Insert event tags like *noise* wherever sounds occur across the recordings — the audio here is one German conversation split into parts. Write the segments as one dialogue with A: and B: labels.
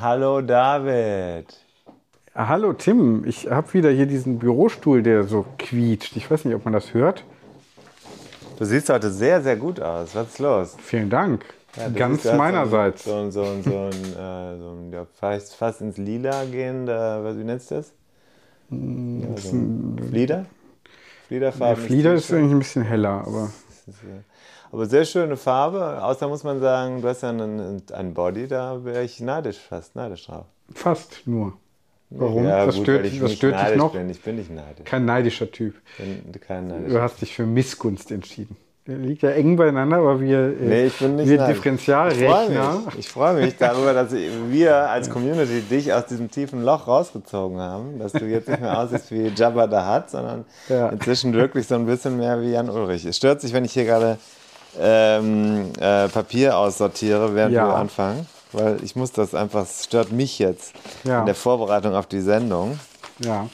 A: Hallo David.
B: Ah, Hallo Tim, ich habe wieder hier diesen Bürostuhl, der so quietscht. Ich weiß nicht, ob man das hört.
A: Du siehst heute sehr, sehr gut aus. Was ist los?
B: Vielen Dank.
A: Ja,
B: Ganz meinerseits.
A: So, ein- so, ein- so, ein, äh, so ein ja, fast, fast ins Lila was, wie nennst du das? Ja, so Flieder?
B: Der
A: Fliederfarben.
B: Flieder ist eigentlich ein bisschen heller, aber
A: Aber sehr schöne Farbe. Außer muss man sagen, du hast ja einen, einen Body, da wäre ich neidisch, fast neidisch drauf.
B: fast nur. Warum?
A: Ja,
B: was
A: gut,
B: stört,
A: ich nicht
B: stört dich noch?
A: Bin. Ich bin nicht neidisch.
B: Kein neidischer Typ.
A: Bin kein neidisch.
B: Du hast dich für Missgunst entschieden. Der liegt ja eng beieinander, aber wir, äh,
A: Nee, ich bin nicht
B: wir
A: neidisch. Ich freue
B: Differentialrechner.
A: mich, ich freu mich darüber, dass wir als Community dich aus diesem tiefen Loch rausgezogen haben. Dass du jetzt nicht mehr aussiehst wie Jabba the Hutt, sondern
B: Ja.
A: inzwischen wirklich so ein bisschen mehr wie Jan Ulrich. Es stört sich, wenn ich hier gerade ähm, äh, Papier aussortiere, während
B: Ja.
A: wir anfangen. Weil ich muss das einfach, es stört mich jetzt
B: Ja.
A: in der Vorbereitung auf die Sendung.
B: Ja.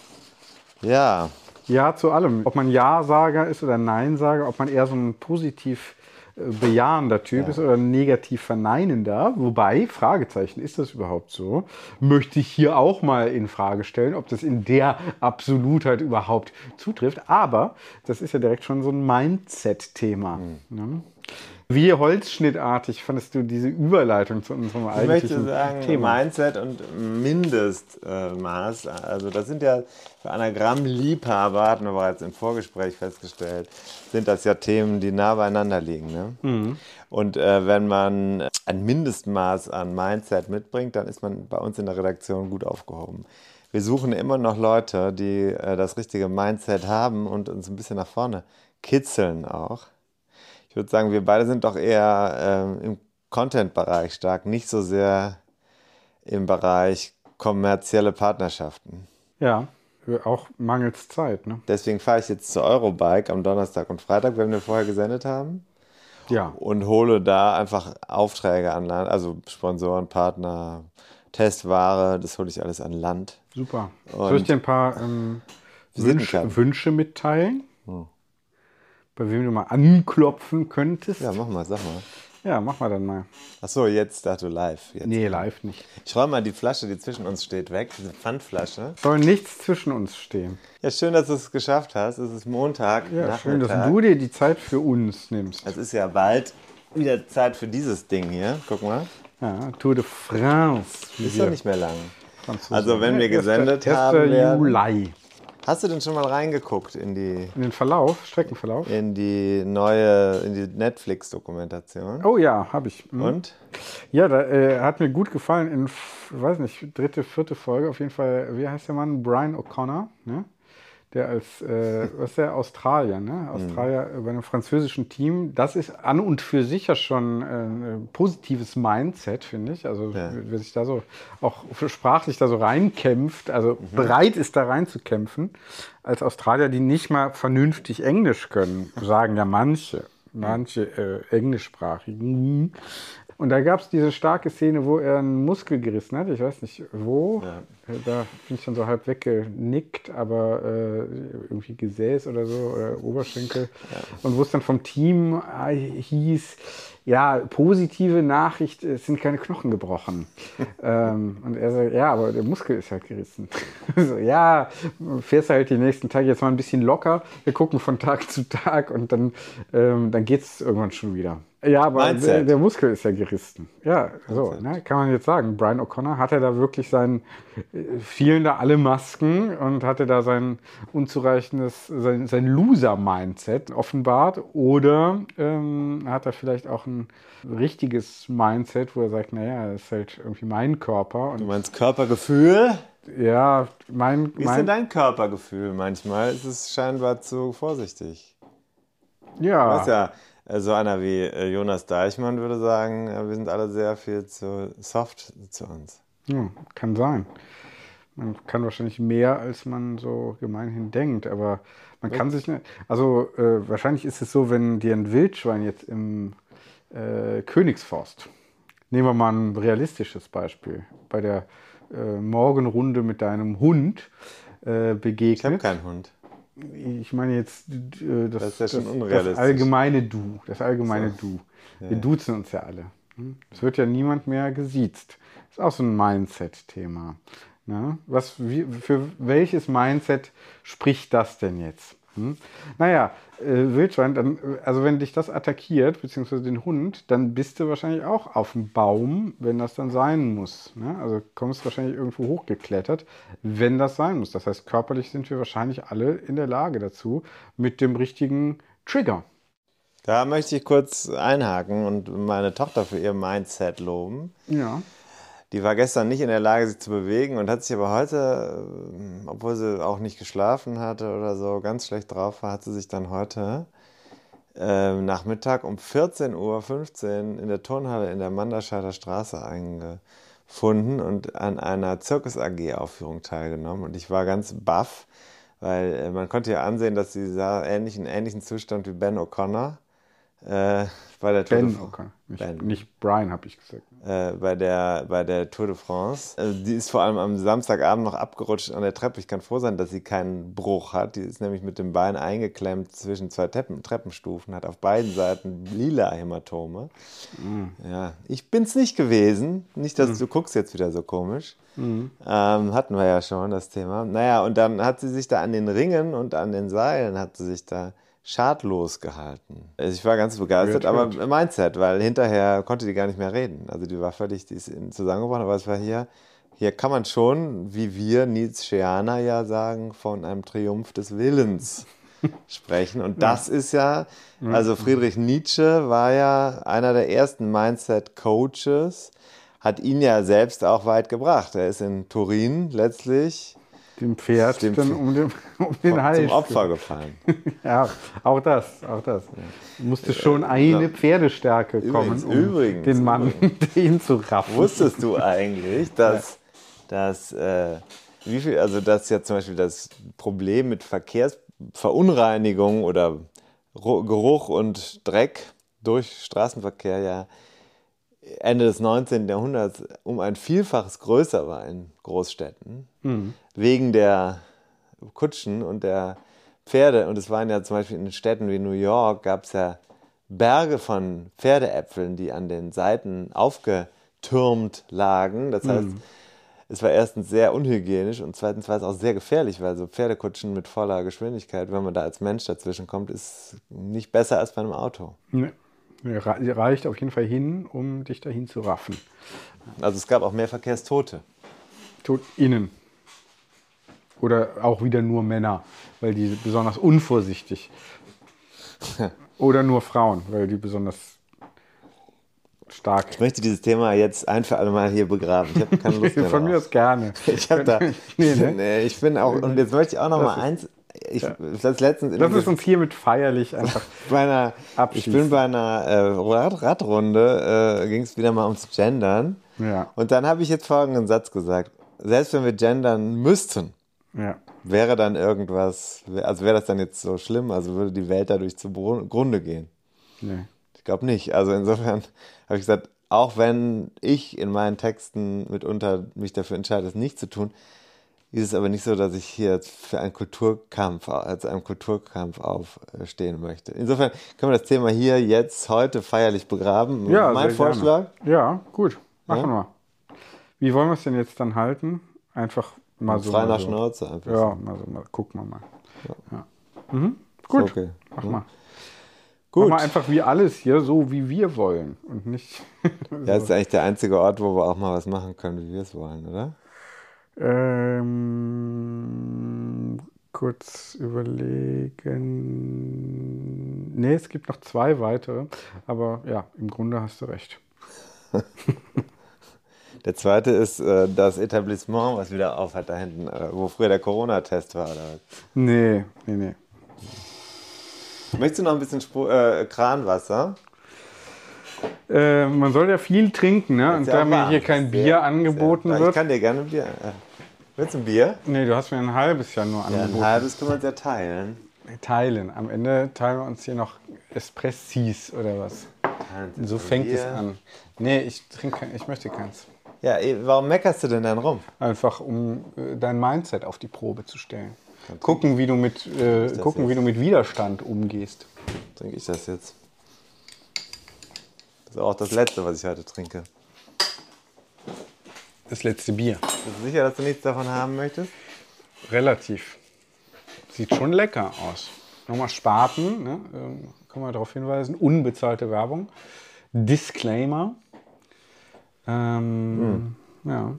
A: Ja,
B: Ja zu allem. Ob man Ja-Sager ist oder Nein-Sager, ob man eher so ein positiv bejahender Typ ist oder negativ verneinender. Wobei, Fragezeichen, ist das überhaupt so? Möchte ich hier auch mal in Frage stellen, ob das in der Absolutheit überhaupt zutrifft. Aber das ist ja direkt schon so ein Mindset-Thema. Ne? Wie holzschnittartig fandest du diese Überleitung zu unserem
A: Ich möchte
B: eigentlichen
A: sagen,
B: Thema?
A: Mindset und Mindestmaß, also das sind ja für Anagrammliebhaber, hatten wir bereits im Vorgespräch festgestellt, sind das ja Themen, die nah beieinander liegen. Ne?
B: Mhm.
A: Und äh, wenn man ein Mindestmaß an Mindset mitbringt, dann ist man bei uns in der Redaktion gut aufgehoben. Wir suchen immer noch Leute, die äh, das richtige Mindset haben und uns ein bisschen nach vorne kitzeln auch. Ich würde sagen, wir beide sind doch eher ähm, im Content-Bereich stark, nicht so sehr im Bereich kommerzielle Partnerschaften.
B: Ja, auch mangels Zeit. Ne?
A: Deswegen fahre ich jetzt zur Eurobike am Donnerstag und Freitag, wenn wir vorher gesendet haben,
B: Ja.
A: und hole da einfach Aufträge an Land, also Sponsoren, Partner, Testware, das hole ich alles an Land.
B: Super.
A: Und-
B: Soll ich dir ein paar ähm, Wünsch. Wünsche mitteilen? Bei wem du mal anklopfen könntest?
A: Ja, mach mal, sag mal.
B: Ja, mach mal dann mal.
A: Achso, jetzt dachte du live. Jetzt.
B: Nee, live nicht.
A: Ich räume mal die Flasche, die zwischen uns steht, weg, diese Pfandflasche.
B: Soll nichts zwischen uns stehen.
A: Ja, schön, dass du es geschafft hast. Es ist Montag.
B: Ja, schön, dass du dir die Zeit für uns nimmst.
A: Es ist ja bald wieder Zeit für dieses Ding hier. Guck mal.
B: Ja, Tour de France.
A: Ist doch nicht mehr lang. Also, wenn wir
B: Ja,
A: gesendet
B: 1.
A: haben werden-
B: Juli.
A: Hast du denn schon mal reingeguckt in die,
B: In den Verlauf, Streckenverlauf?
A: in die neue, in die Netflix-Dokumentation?
B: Oh ja, habe ich. Mhm.
A: Und?
B: Ja, da äh, hat mir gut gefallen in, weiß nicht, dritte, vierte Folge auf jeden Fall. Wie heißt der Mann? Brian O'Connor, ne? Der als, äh, was ist der? Australier, ne? Australier äh, bei einem französischen Team. Das ist an und für sich ja schon äh, ein positives Mindset, finde ich. Also,
A: Ja.
B: wer sich da so auch sprachlich da so reinkämpft, also bereit ist, da reinzukämpfen, als Australier, die nicht mal vernünftig Englisch können, sagen ja manche manche äh, englischsprachigen. Und da gab es diese starke Szene, wo er einen Muskel gerissen hat. Ich weiß nicht wo. Äh, Da bin ich dann so halb weggenickt, aber äh, irgendwie Gesäß oder so oder Oberschenkel. Und wo es dann vom Team äh, hieß, ja, positive Nachricht, es sind keine Knochen gebrochen. *laughs* ähm, und er sagt, ja, aber der Muskel ist halt gerissen. *laughs* so, ja, fährst halt die nächsten Tage jetzt mal ein bisschen locker. Wir gucken von Tag zu Tag und dann, ähm, dann geht es irgendwann schon wieder. Ja, aber der, der, Muskel ist ja gerissen. Ja, so, ne, kann man jetzt sagen. Brian O'Connor hatte da wirklich sein, äh, fielen da alle Masken und hatte da sein unzureichendes, sein, sein Loser-Mindset offenbart. Oder ähm, hat er vielleicht auch ein richtiges Mindset, wo er sagt, naja, das ist halt irgendwie mein Körper.
A: Und du meinst Körpergefühl?
B: Ja, mein.
A: Wie ist denn dein Körpergefühl manchmal? Ist es scheinbar zu vorsichtig.
B: Ja.
A: Du weißt ja, äh, so einer wie äh, Jonas Deichmann würde sagen, wir sind alle sehr viel zu soft zu uns.
B: Ja, kann sein. Man kann wahrscheinlich mehr, als man so gemeinhin denkt, aber man kann sich nicht. Also äh, wahrscheinlich ist es so, wenn dir ein Wildschwein jetzt im äh, Königsforst, nehmen wir mal ein realistisches Beispiel, bei der äh, Morgenrunde mit deinem Hund äh, begegnet. Ich
A: habe keinen Hund
B: ich meine jetzt äh, das,
A: das, ja
B: das, das, allgemeine Du. Das allgemeine so. Du. Wir ja. duzen uns ja alle. Hm? Es wird ja niemand mehr gesiezt. Das ist auch so ein Mindset-Thema. Ne? Was, wie, für welches Mindset spricht das denn jetzt? Hm? Naja, äh, Wildschwein, dann, also wenn dich das attackiert, beziehungsweise den Hund, dann bist du wahrscheinlich auch auf dem Baum, wenn das dann sein muss. Ne? Also kommst wahrscheinlich irgendwo hochgeklettert, wenn das sein muss. Das heißt, körperlich sind wir wahrscheinlich alle in der Lage dazu, mit dem richtigen Trigger.
A: Da möchte ich kurz einhaken und meine Tochter für ihr Mindset loben.
B: Ja.
A: Die war gestern nicht in der Lage, sich zu bewegen und hat sich aber heute, äh, obwohl sie auch nicht geschlafen hatte oder so, ganz schlecht drauf war, hat sie sich dann heute äh, Nachmittag um 14.15 Uhr in der Turnhalle in der Manderscheider Straße eingefunden und an einer Zirkus AG-Aufführung teilgenommen. Und ich war ganz baff, weil äh, man konnte ja ansehen, dass sie sah ähnlich, in ähnlichen Zustand wie Ben O'Connor. Äh, bei der Tour
B: ben de France. Nicht, ben. nicht Brian, habe ich gesagt.
A: Äh, bei, der, bei der Tour de France. Also die ist vor allem am Samstagabend noch abgerutscht an der Treppe. Ich kann froh sein, dass sie keinen Bruch hat. Die ist nämlich mit dem Bein eingeklemmt zwischen zwei Treppen, Treppenstufen, hat auf beiden Seiten lila Hämatome. Mhm. Ja, ich bin's nicht gewesen. Nicht, dass mhm. du guckst jetzt wieder so komisch. Mhm. Ähm, hatten wir ja schon das Thema. Naja, und dann hat sie sich da an den Ringen und an den Seilen hat sie sich da schadlos gehalten. Also ich war ganz begeistert, aber Mindset, weil hinterher konnte die gar nicht mehr reden. Also die war völlig, die ist zusammengebrochen, aber es war hier, hier kann man schon, wie wir Nietzscheaner ja sagen, von einem Triumph des Willens *laughs* sprechen. Und das ist ja, also Friedrich Nietzsche war ja einer der ersten Mindset-Coaches, hat ihn ja selbst auch weit gebracht. Er ist in Turin letztlich
B: dem Pferd dem dann um den, um den Hals.
A: Zum Opfer gefallen. *laughs*
B: ja, auch das, auch das. Musste schon eine Pferdestärke kommen,
A: um übrigens,
B: den Mann den *laughs* zu raffen.
A: Wusstest du *laughs* eigentlich, dass, ja. dass äh, wie viel, also dass ja zum Beispiel das Problem mit Verkehrsverunreinigung oder Geruch und Dreck durch Straßenverkehr ja Ende des 19. Jahrhunderts um ein Vielfaches größer war in Großstädten, mhm. Wegen der Kutschen und der Pferde. Und es waren ja zum Beispiel in Städten wie New York, gab es ja Berge von Pferdeäpfeln, die an den Seiten aufgetürmt lagen. Das heißt, mhm. es war erstens sehr unhygienisch und zweitens war es auch sehr gefährlich, weil so Pferdekutschen mit voller Geschwindigkeit, wenn man da als Mensch dazwischen kommt, ist nicht besser als bei einem Auto.
B: Nee reicht auf jeden Fall hin, um dich dahin zu raffen.
A: Also es gab auch mehr Verkehrstote.
B: Tot innen. Oder auch wieder nur Männer, weil die besonders unvorsichtig. *laughs* Oder nur Frauen, weil die besonders stark.
A: Ich möchte dieses Thema jetzt ein für alle Mal hier begraben. Ich habe *laughs* keine Lust mehr.
B: Von mir aus gerne. *laughs*
A: Ich habe da. nee, ne? nee, ich bin auch. Und jetzt möchte ich auch noch das mal eins ich, ja. das, letztens
B: das ist uns hiermit feierlich einfach.
A: bei einer, ich bin bei einer äh, Rad Radrunde, äh, ging es wieder mal ums Gendern.
B: Ja.
A: Und dann habe ich jetzt folgenden Satz gesagt. Selbst wenn wir gendern müssten,
B: ja.
A: wäre dann irgendwas, also wäre das dann jetzt so schlimm, also würde die Welt dadurch zugrunde gehen?
B: Nee.
A: Ich glaube nicht. Also insofern *laughs* habe ich gesagt, auch wenn ich in meinen Texten mitunter mich dafür entscheide, es nicht zu tun, ist es aber nicht so, dass ich hier für einen Kulturkampf, als einem Kulturkampf aufstehen möchte. Insofern können wir das Thema hier jetzt heute feierlich begraben.
B: Ja,
A: mein Vorschlag.
B: Gerne. Ja, gut. Machen wir. Wie wollen wir es denn jetzt dann halten? Einfach mal so.
A: Frei
B: mal
A: nach
B: so.
A: Schnauze einfach.
B: Ja, mal so, mal gucken wir mal. Ja. Mhm. Gut,
A: Okay.
B: mach mal.
A: Gut.
B: Mach mal einfach wie alles hier, so wie wir wollen und nicht. *laughs*
A: Ja, das *laughs* ist eigentlich der einzige Ort, wo wir auch mal was machen können, wie wir es wollen, oder?
B: ähm, kurz überlegen. Nee, es gibt noch zwei weitere, aber ja, im Grunde hast du recht. *laughs*
A: Der zweite ist äh, das Etablissement, was wieder auf hat da hinten, äh, wo früher der Corona-Test war. Oder?
B: Nee, nee, nee.
A: Möchtest du noch ein bisschen Spru äh, Kranwasser?
B: Äh, man soll ja viel trinken, ne? Und
A: ja
B: da mir hier kein Bier angeboten
A: sehr, Ich
B: wird.
A: kann dir gerne ein Bier. Äh, willst du ein Bier?
B: Nee, du hast mir ein halbes Jahr nur
A: Ja,
B: angeboten.
A: ein halbes können wir uns ja teilen.
B: Teilen. Am Ende teilen wir uns hier noch Espressis oder was. So fängt es
A: Bier.
B: an. Nee, ich trinke ich möchte keins.
A: Ja, eh, warum meckerst du denn dann rum?
B: Einfach um äh, dein Mindset auf die Probe zu stellen. Gucken, wie du mit, äh, gucken, wie du mit Widerstand umgehst.
A: Trinke ich das jetzt? Das ist auch das letzte, was ich heute trinke.
B: Das letzte Bier.
A: Bist du sicher, dass du nichts davon haben möchtest?
B: Relativ. Sieht schon lecker aus. Nochmal Spaten, ne? ähm, können wir darauf hinweisen. Unbezahlte Werbung. Disclaimer. Ähm, Ja.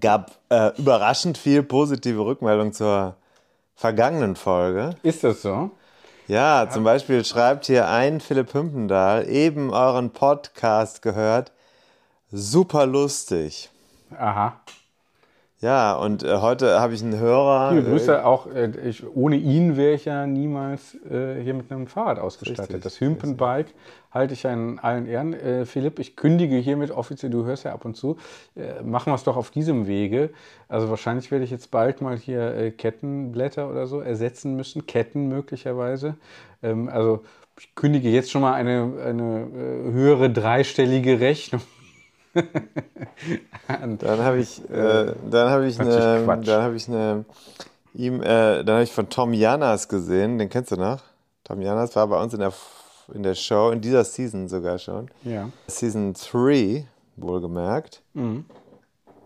A: Gab äh, überraschend viel positive Rückmeldung zur vergangenen Folge.
B: Ist das so?
A: Ja, zum Beispiel schreibt hier ein Philipp Hümpendahl, eben euren Podcast gehört, super lustig.
B: Aha.
A: Ja, und äh, heute habe ich einen Hörer.
B: Liebe Grüße auch, äh, ich, ohne ihn wäre ich ja niemals äh, hier mit einem Fahrrad ausgestattet.
A: Richtig,
B: das Hümpenbike halte ich ja in allen Ehren. Äh, Philipp, ich kündige hiermit offiziell, du hörst ja ab und zu, äh, machen wir es doch auf diesem Wege. Also wahrscheinlich werde ich jetzt bald mal hier äh, Kettenblätter oder so ersetzen müssen, Ketten möglicherweise. Ähm, also ich kündige jetzt schon mal eine, eine äh, höhere dreistellige Rechnung. An. *laughs*
A: Dann habe ich, äh, dann habe ich eine,
B: Quatsch.
A: dann habe ich eine, ihm, äh, dann habe ich von Tom Janas gesehen, den kennst du noch? Tom Janas war bei uns in der, in der Show, in dieser Season sogar schon.
B: Ja.
A: Season 3, wohlgemerkt.
B: Mhm.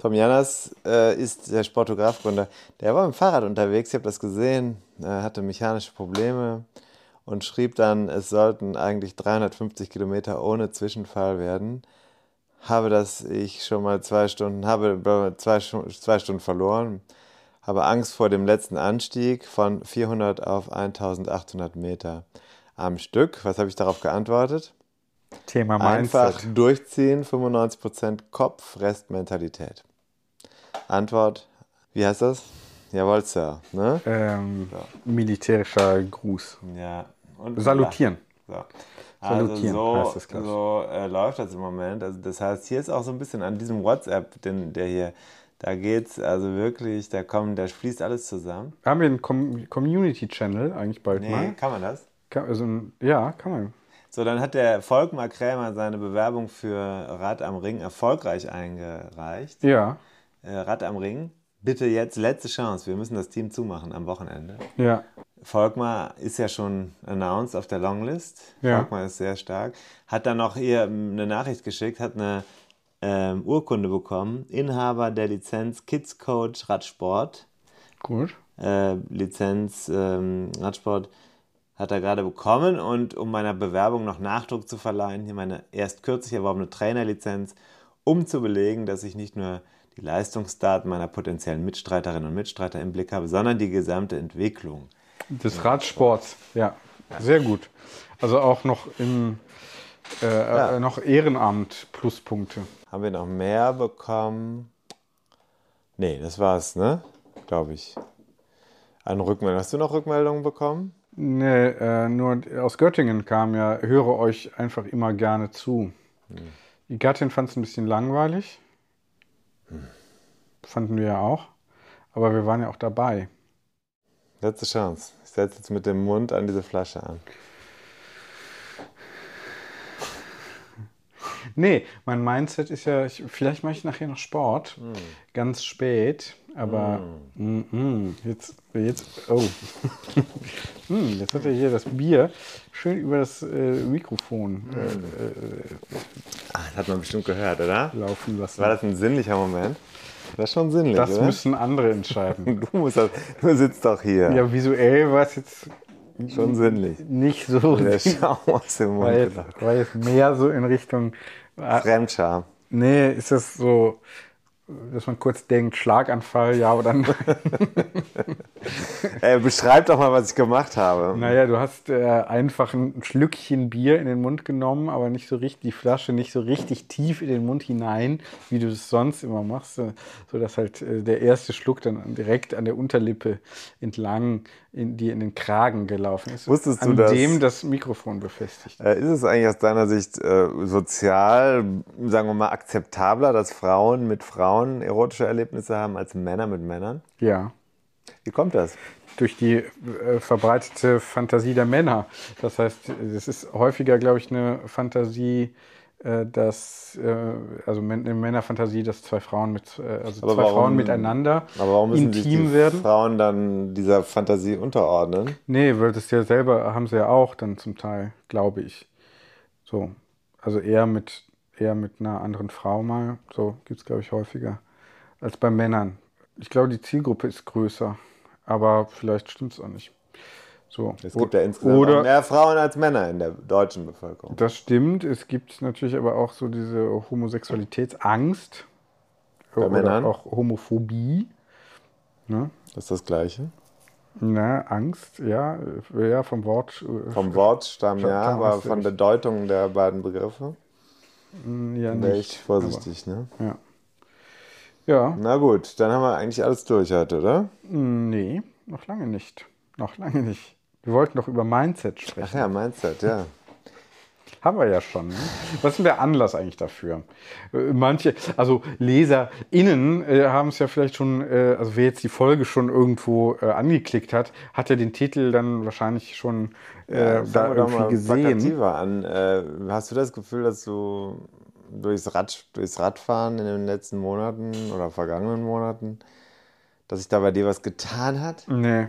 A: Tom Janas äh, ist der Sportografgründer. Der war mit dem Fahrrad unterwegs, ich habe das gesehen, er hatte mechanische Probleme und schrieb dann, es sollten eigentlich 350 Kilometer ohne Zwischenfall werden. Habe das ich schon mal zwei Stunden, habe zwei, zwei Stunden verloren, habe Angst vor dem letzten Anstieg von 400 auf 1800 Meter am Stück. Was habe ich darauf geantwortet?
B: Thema
A: Einfach
B: Mindset.
A: durchziehen, 95% Kopf, Rest Mentalität. Antwort, wie heißt das? Jawohl, Sir. Ne?
B: Ähm, Militärischer Gruß.
A: Ja. Und
B: Salutieren.
A: So. Also
B: Salutieren
A: so,
B: heißt das,
A: so äh, läuft das im Moment. Also das heißt, hier ist auch so ein bisschen an diesem WhatsApp, den, der hier, da geht's also wirklich, da kommen, da fließt alles zusammen.
B: Haben wir einen Com Community-Channel eigentlich bald
A: Nee,
B: mal?
A: kann man das?
B: Kann, also, ja, kann man.
A: So, dann hat der Volkmar Krämer seine Bewerbung für Rad am Ring erfolgreich eingereicht.
B: Ja,
A: Äh, Rad am Ring, bitte jetzt letzte Chance. Wir müssen das Team zumachen am Wochenende.
B: ja.
A: Volkmar ist ja schon announced auf der Longlist.
B: Ja.
A: Volkmar ist sehr stark. Hat dann noch hier ähm, eine Nachricht geschickt, hat eine ähm, Urkunde bekommen. Inhaber der Lizenz Kids Coach Radsport.
B: Gut.
A: Äh, Lizenz ähm, Radsport hat er gerade bekommen und um meiner Bewerbung noch Nachdruck zu verleihen, hier meine erst kürzlich erworbene Trainerlizenz, um zu belegen, dass ich nicht nur die Leistungsdaten meiner potenziellen Mitstreiterinnen und Mitstreiter im Blick habe, sondern die gesamte Entwicklung.
B: Des Radsports, ja. Sehr gut. Also auch noch im äh, äh, noch Ehrenamt Pluspunkte.
A: Haben wir noch mehr bekommen? Nee, das war's, ne? Glaube ich. An Rückmeldungen. Hast du noch Rückmeldungen bekommen?
B: Nee, äh, nur aus Göttingen kam ja, höre euch einfach immer gerne zu. Die Gattin fand es ein bisschen langweilig. Fanden wir ja auch. Aber wir waren ja auch dabei.
A: Letzte Chance. Ich setze jetzt mit dem Mund an diese Flasche an.
B: Nee, mein Mindset ist ja, ich, vielleicht mache ich nachher noch Sport, ganz spät, aber mm. Mm, jetzt, jetzt, oh, *laughs* mm, jetzt hat er hier das Bier schön über das äh, Mikrofon äh,
A: Ah, das hat man bestimmt gehört, oder?
B: äh, laufen lassen.
A: War das ein sinnlicher Moment? Das ist schon sinnlich,
B: Das
A: oder?
B: müssen andere entscheiden. *laughs*
A: du, musst das, du sitzt doch hier.
B: ja, visuell war es jetzt
A: Schon sinnlich.
B: nicht so,
A: Der Schaum aus dem Mund.
B: war jetzt, war jetzt mehr so in Richtung, äh,
A: Fremdscham.
B: nee, ist das so, dass man kurz denkt, Schlaganfall, ja oder nein? *laughs* *laughs*
A: Ey, beschreib doch mal, was ich gemacht habe.
B: Naja, du hast äh, einfach ein Schlückchen Bier in den Mund genommen, aber nicht so richtig, die Flasche nicht so richtig tief in den Mund hinein, wie du es sonst immer machst, äh, sodass halt äh, der erste Schluck dann direkt an der Unterlippe entlang in, dir in den Kragen gelaufen ist.
A: Wusstest du,
B: an
A: dass-
B: dem das Mikrofon befestigt.
A: Äh, Ist es eigentlich aus deiner Sicht äh, sozial, sagen wir mal, akzeptabler, dass Frauen mit Frauen erotische Erlebnisse haben als Männer mit Männern?
B: Ja.
A: Wie kommt das?
B: durch die äh, verbreitete Fantasie der Männer. Das heißt, es ist häufiger, glaube ich, eine Fantasie, äh, dass, äh, also eine Männerfantasie, dass zwei Frauen mit, äh, also
A: Aber
B: zwei
A: warum-
B: Frauen miteinander
A: Aber warum müssen
B: intim
A: die
B: werden.
A: Frauen dann dieser Fantasie unterordnen?
B: Nee, weil das ja selber haben sie ja auch dann zum Teil, glaube ich. So. Also eher mit, eher mit einer anderen Frau mal. So gibt es, glaube ich, häufiger als bei Männern. Ich glaube, die Zielgruppe ist größer. Aber vielleicht stimmt es auch nicht. So.
A: Es gibt ja insgesamt mehr Frauen als Männer in der deutschen Bevölkerung.
B: Das stimmt. Es gibt natürlich aber auch so diese Homosexualitätsangst.
A: Bei
B: oder
A: Männern?
B: auch Homophobie.
A: Das ist das Gleiche.
B: Na, Angst, ja, ja, vom Wort. äh,
A: Vom Wortstamm ja, aber von. Bedeutung der beiden Begriffe
B: ja,
A: wäre
B: nicht.
A: ich vorsichtig. Ne?
B: Aber, ja. Ja,
A: Na gut, dann haben wir eigentlich alles durch heute, oder?
B: nee, noch lange nicht. Noch lange nicht. Wir wollten doch über Mindset
A: Ach
B: sprechen.
A: ja, Mindset, ja.
B: Haben wir ja schon. Ne? Was ist denn der Anlass eigentlich dafür? Äh, Manche, also LeserInnen äh, haben es ja vielleicht schon, äh, also wer jetzt die Folge schon irgendwo äh, angeklickt hat, hat ja den Titel dann wahrscheinlich schon äh, da
A: wir doch
B: irgendwie
A: mal
B: gesehen.
A: an. Äh, hast du das Gefühl, dass du durchs, Rad, durchs Radfahren in den letzten Monaten oder vergangenen Monaten, dass sich da bei dir was getan hat?
B: Nee.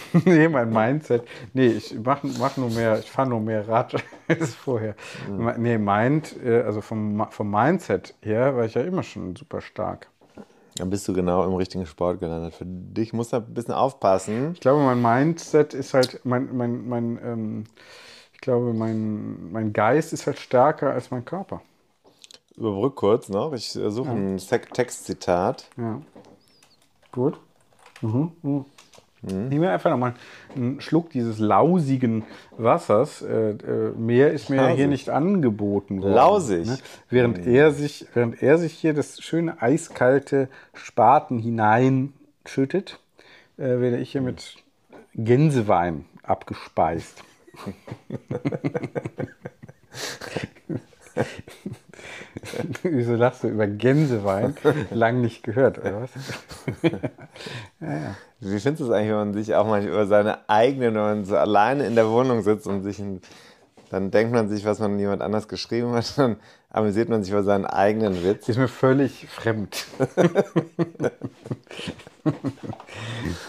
B: *laughs* Nee, mein Mindset. Nee, ich mach, mach nur mehr, ich fahre nur mehr Rad *laughs* als vorher.
A: Mhm.
B: Nee, meint, äh, also vom, vom Mindset her war ich ja immer schon super stark.
A: Dann bist du genau im richtigen Sport gelandet. Für dich musst du ein bisschen aufpassen.
B: Ich glaube, mein Mindset ist halt, mein, mein, mein, ähm, ich glaube, mein, mein Geist ist halt stärker als mein Körper.
A: Überbrück kurz noch. Ich äh, suche ein Sek- Textzitat.
B: Ja. Gut. Mhm. Mhm. Nehmen wir einfach nochmal einen Schluck dieses lausigen Wassers. Äh, äh, mehr ist mir ja hier
A: Lausig.
B: nicht angeboten worden.
A: Lausig.
B: Ne? Während, er sich, während er sich hier das schöne eiskalte Spaten hineinschüttet, äh, werde ich hier mit Gänsewein abgespeist. *laughs* *laughs* Wieso lachst du über Gänsewein? Lang nicht gehört, oder was? *laughs*
A: Wie findest du es eigentlich, wenn man sich auch mal über seine eigenen, wenn man so alleine in der Wohnung sitzt und sich ein, dann denkt man sich, was man jemand anders geschrieben hat, *laughs* dann amüsiert man sich über seinen eigenen Witz.
B: Ist mir völlig fremd.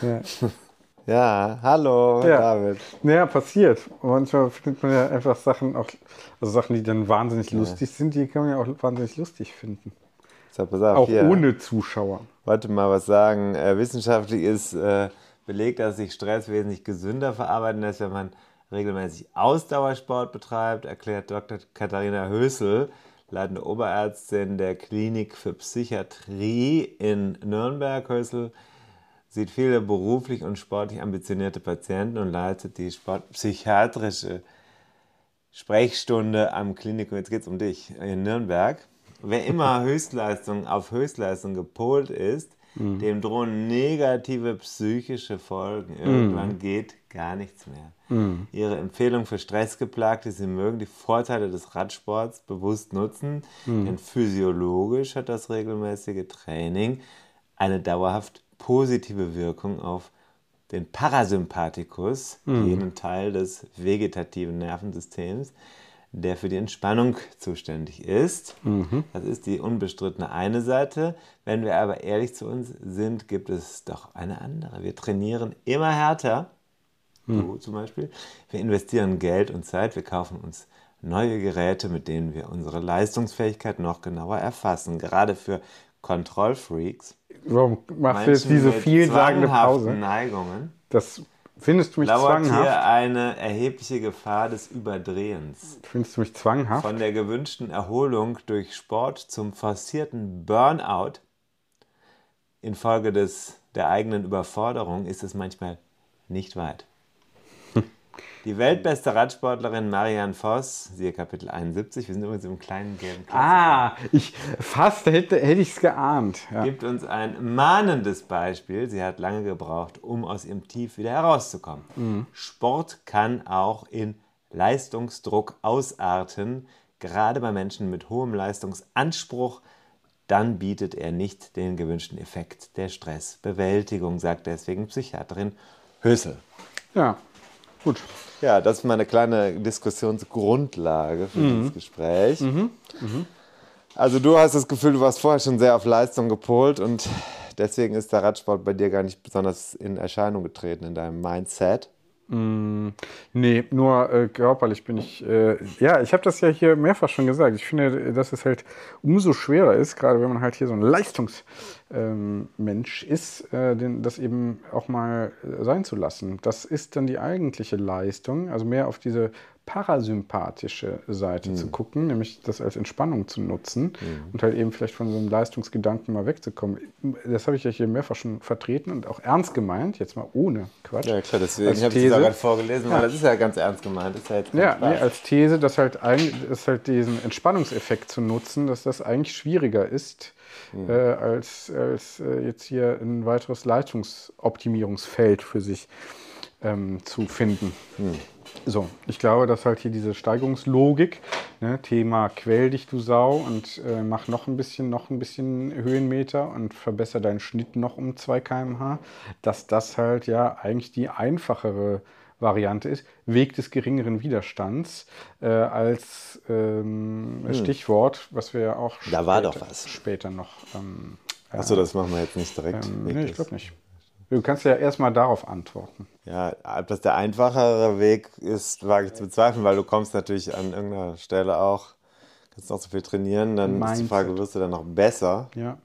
A: Ja, hallo,
B: Ja.
A: David.
B: Naja, passiert. Manchmal findet man ja einfach Sachen auch, also Sachen, die dann wahnsinnig lustig sind, die kann man ja auch wahnsinnig lustig finden.
A: So, pass auf,
B: Auch
A: hier.
B: ohne Zuschauer.
A: Wollte mal was sagen. Äh, wissenschaftlich ist äh, belegt, dass sich Stress wesentlich gesünder verarbeiten lässt, wenn man regelmäßig Ausdauersport betreibt, erklärt Dr. Katharina Hösel, leitende Oberärztin der Klinik für Psychiatrie in Nürnberg. Hösel sieht viele beruflich und sportlich ambitionierte Patienten und leitet die sportpsychiatrische Sprechstunde am Klinikum, jetzt geht's um dich, in Nürnberg. Wer immer *laughs* Höchstleistung auf Höchstleistung gepolt ist, dem drohen negative psychische Folgen. Irgendwann geht gar nichts mehr. Ihre Empfehlung für Stressgeplagte, sie mögen die Vorteile des Radsports bewusst nutzen, denn physiologisch hat das regelmäßige Training eine dauerhaft positive Wirkung auf den Parasympathikus, jenen Teil des vegetativen Nervensystems, der für die Entspannung zuständig ist. Das ist die unbestrittene eine Seite. Wenn wir aber ehrlich zu uns sind, gibt es doch eine andere. Wir trainieren immer härter. Du zum Beispiel. Wir investieren Geld und Zeit. Wir kaufen uns neue Geräte, mit denen wir unsere Leistungsfähigkeit noch genauer erfassen. Gerade für Kontrollfreaks.
B: Warum machst du jetzt diese vielsagende Pause?
A: Neigungen.
B: Das findest du mich
A: lauert hier
B: zwanghaft?
A: eine erhebliche Gefahr des Überdrehens.
B: Findest du mich zwanghaft?
A: Von der gewünschten Erholung durch Sport zum forcierten Burnout infolge des, der eigenen Überforderung ist es manchmal nicht weit. Die weltbeste Radsportlerin Marianne Voss, siehe Kapitel 71, wir sind übrigens im kleinen gelben Klassiker,
B: Ah, ich fast hätte, hätte ich es geahnt. Ja.
A: gibt uns ein mahnendes Beispiel. Sie hat lange gebraucht, um aus ihrem Tief wieder herauszukommen. Sport kann auch in Leistungsdruck ausarten, gerade bei Menschen mit hohem Leistungsanspruch. Dann bietet er nicht den gewünschten Effekt der Stressbewältigung, sagt deswegen Psychiaterin Hösel.
B: ja, gut.
A: Ja, das ist meine kleine Diskussionsgrundlage für dieses Gespräch. Also du hast das Gefühl, du warst vorher schon sehr auf Leistung gepolt und deswegen ist der Radsport bei dir gar nicht besonders in Erscheinung getreten in deinem Mindset.
B: Nee, nur äh, körperlich bin ich. Äh, ja, ich habe das ja hier mehrfach schon gesagt. Ich finde, dass es halt umso schwerer ist, gerade wenn man halt hier so ein Leistungsmensch ähm, ist, äh, den, das eben auch mal sein zu lassen. Das ist dann die eigentliche Leistung, also mehr auf diese parasympathische Seite zu gucken, nämlich das als Entspannung zu nutzen und halt eben vielleicht von so einem Leistungsgedanken mal wegzukommen. Das habe ich ja hier mehrfach schon vertreten und auch ernst gemeint, jetzt mal ohne Quatsch.
A: Ja, klar, deswegen habe ich das gerade vorgelesen, weil das ist ja ganz ernst gemeint. Ist ja, jetzt kein
B: Ja, nee, als These, dass halt, ein, dass halt diesen Entspannungseffekt zu nutzen, dass das eigentlich schwieriger ist, äh, als, als äh, jetzt hier ein weiteres Leistungsoptimierungsfeld für sich ähm, zu finden. So, ich glaube, dass halt hier diese Steigerungslogik, ne, Thema quäl dich du Sau und äh, mach noch ein bisschen, noch ein bisschen Höhenmeter und verbessere deinen Schnitt noch um 2 km/h, dass das halt ja eigentlich die einfachere Variante ist, Weg des geringeren Widerstands, äh, als ähm, Stichwort, was wir ja auch
A: Hm. Da war
B: später,
A: doch was.
B: später noch. Ähm,
A: Achso, das machen wir jetzt nicht direkt.
B: ähm, nee, ich glaube nicht. Du kannst ja erstmal darauf antworten.
A: Ja, ob das der einfachere Weg ist, wage ich zu bezweifeln, weil du kommst natürlich an irgendeiner Stelle auch, kannst noch so viel trainieren, dann ist die
B: Mindset.
A: Frage, wirst du dann noch besser?
B: Ja.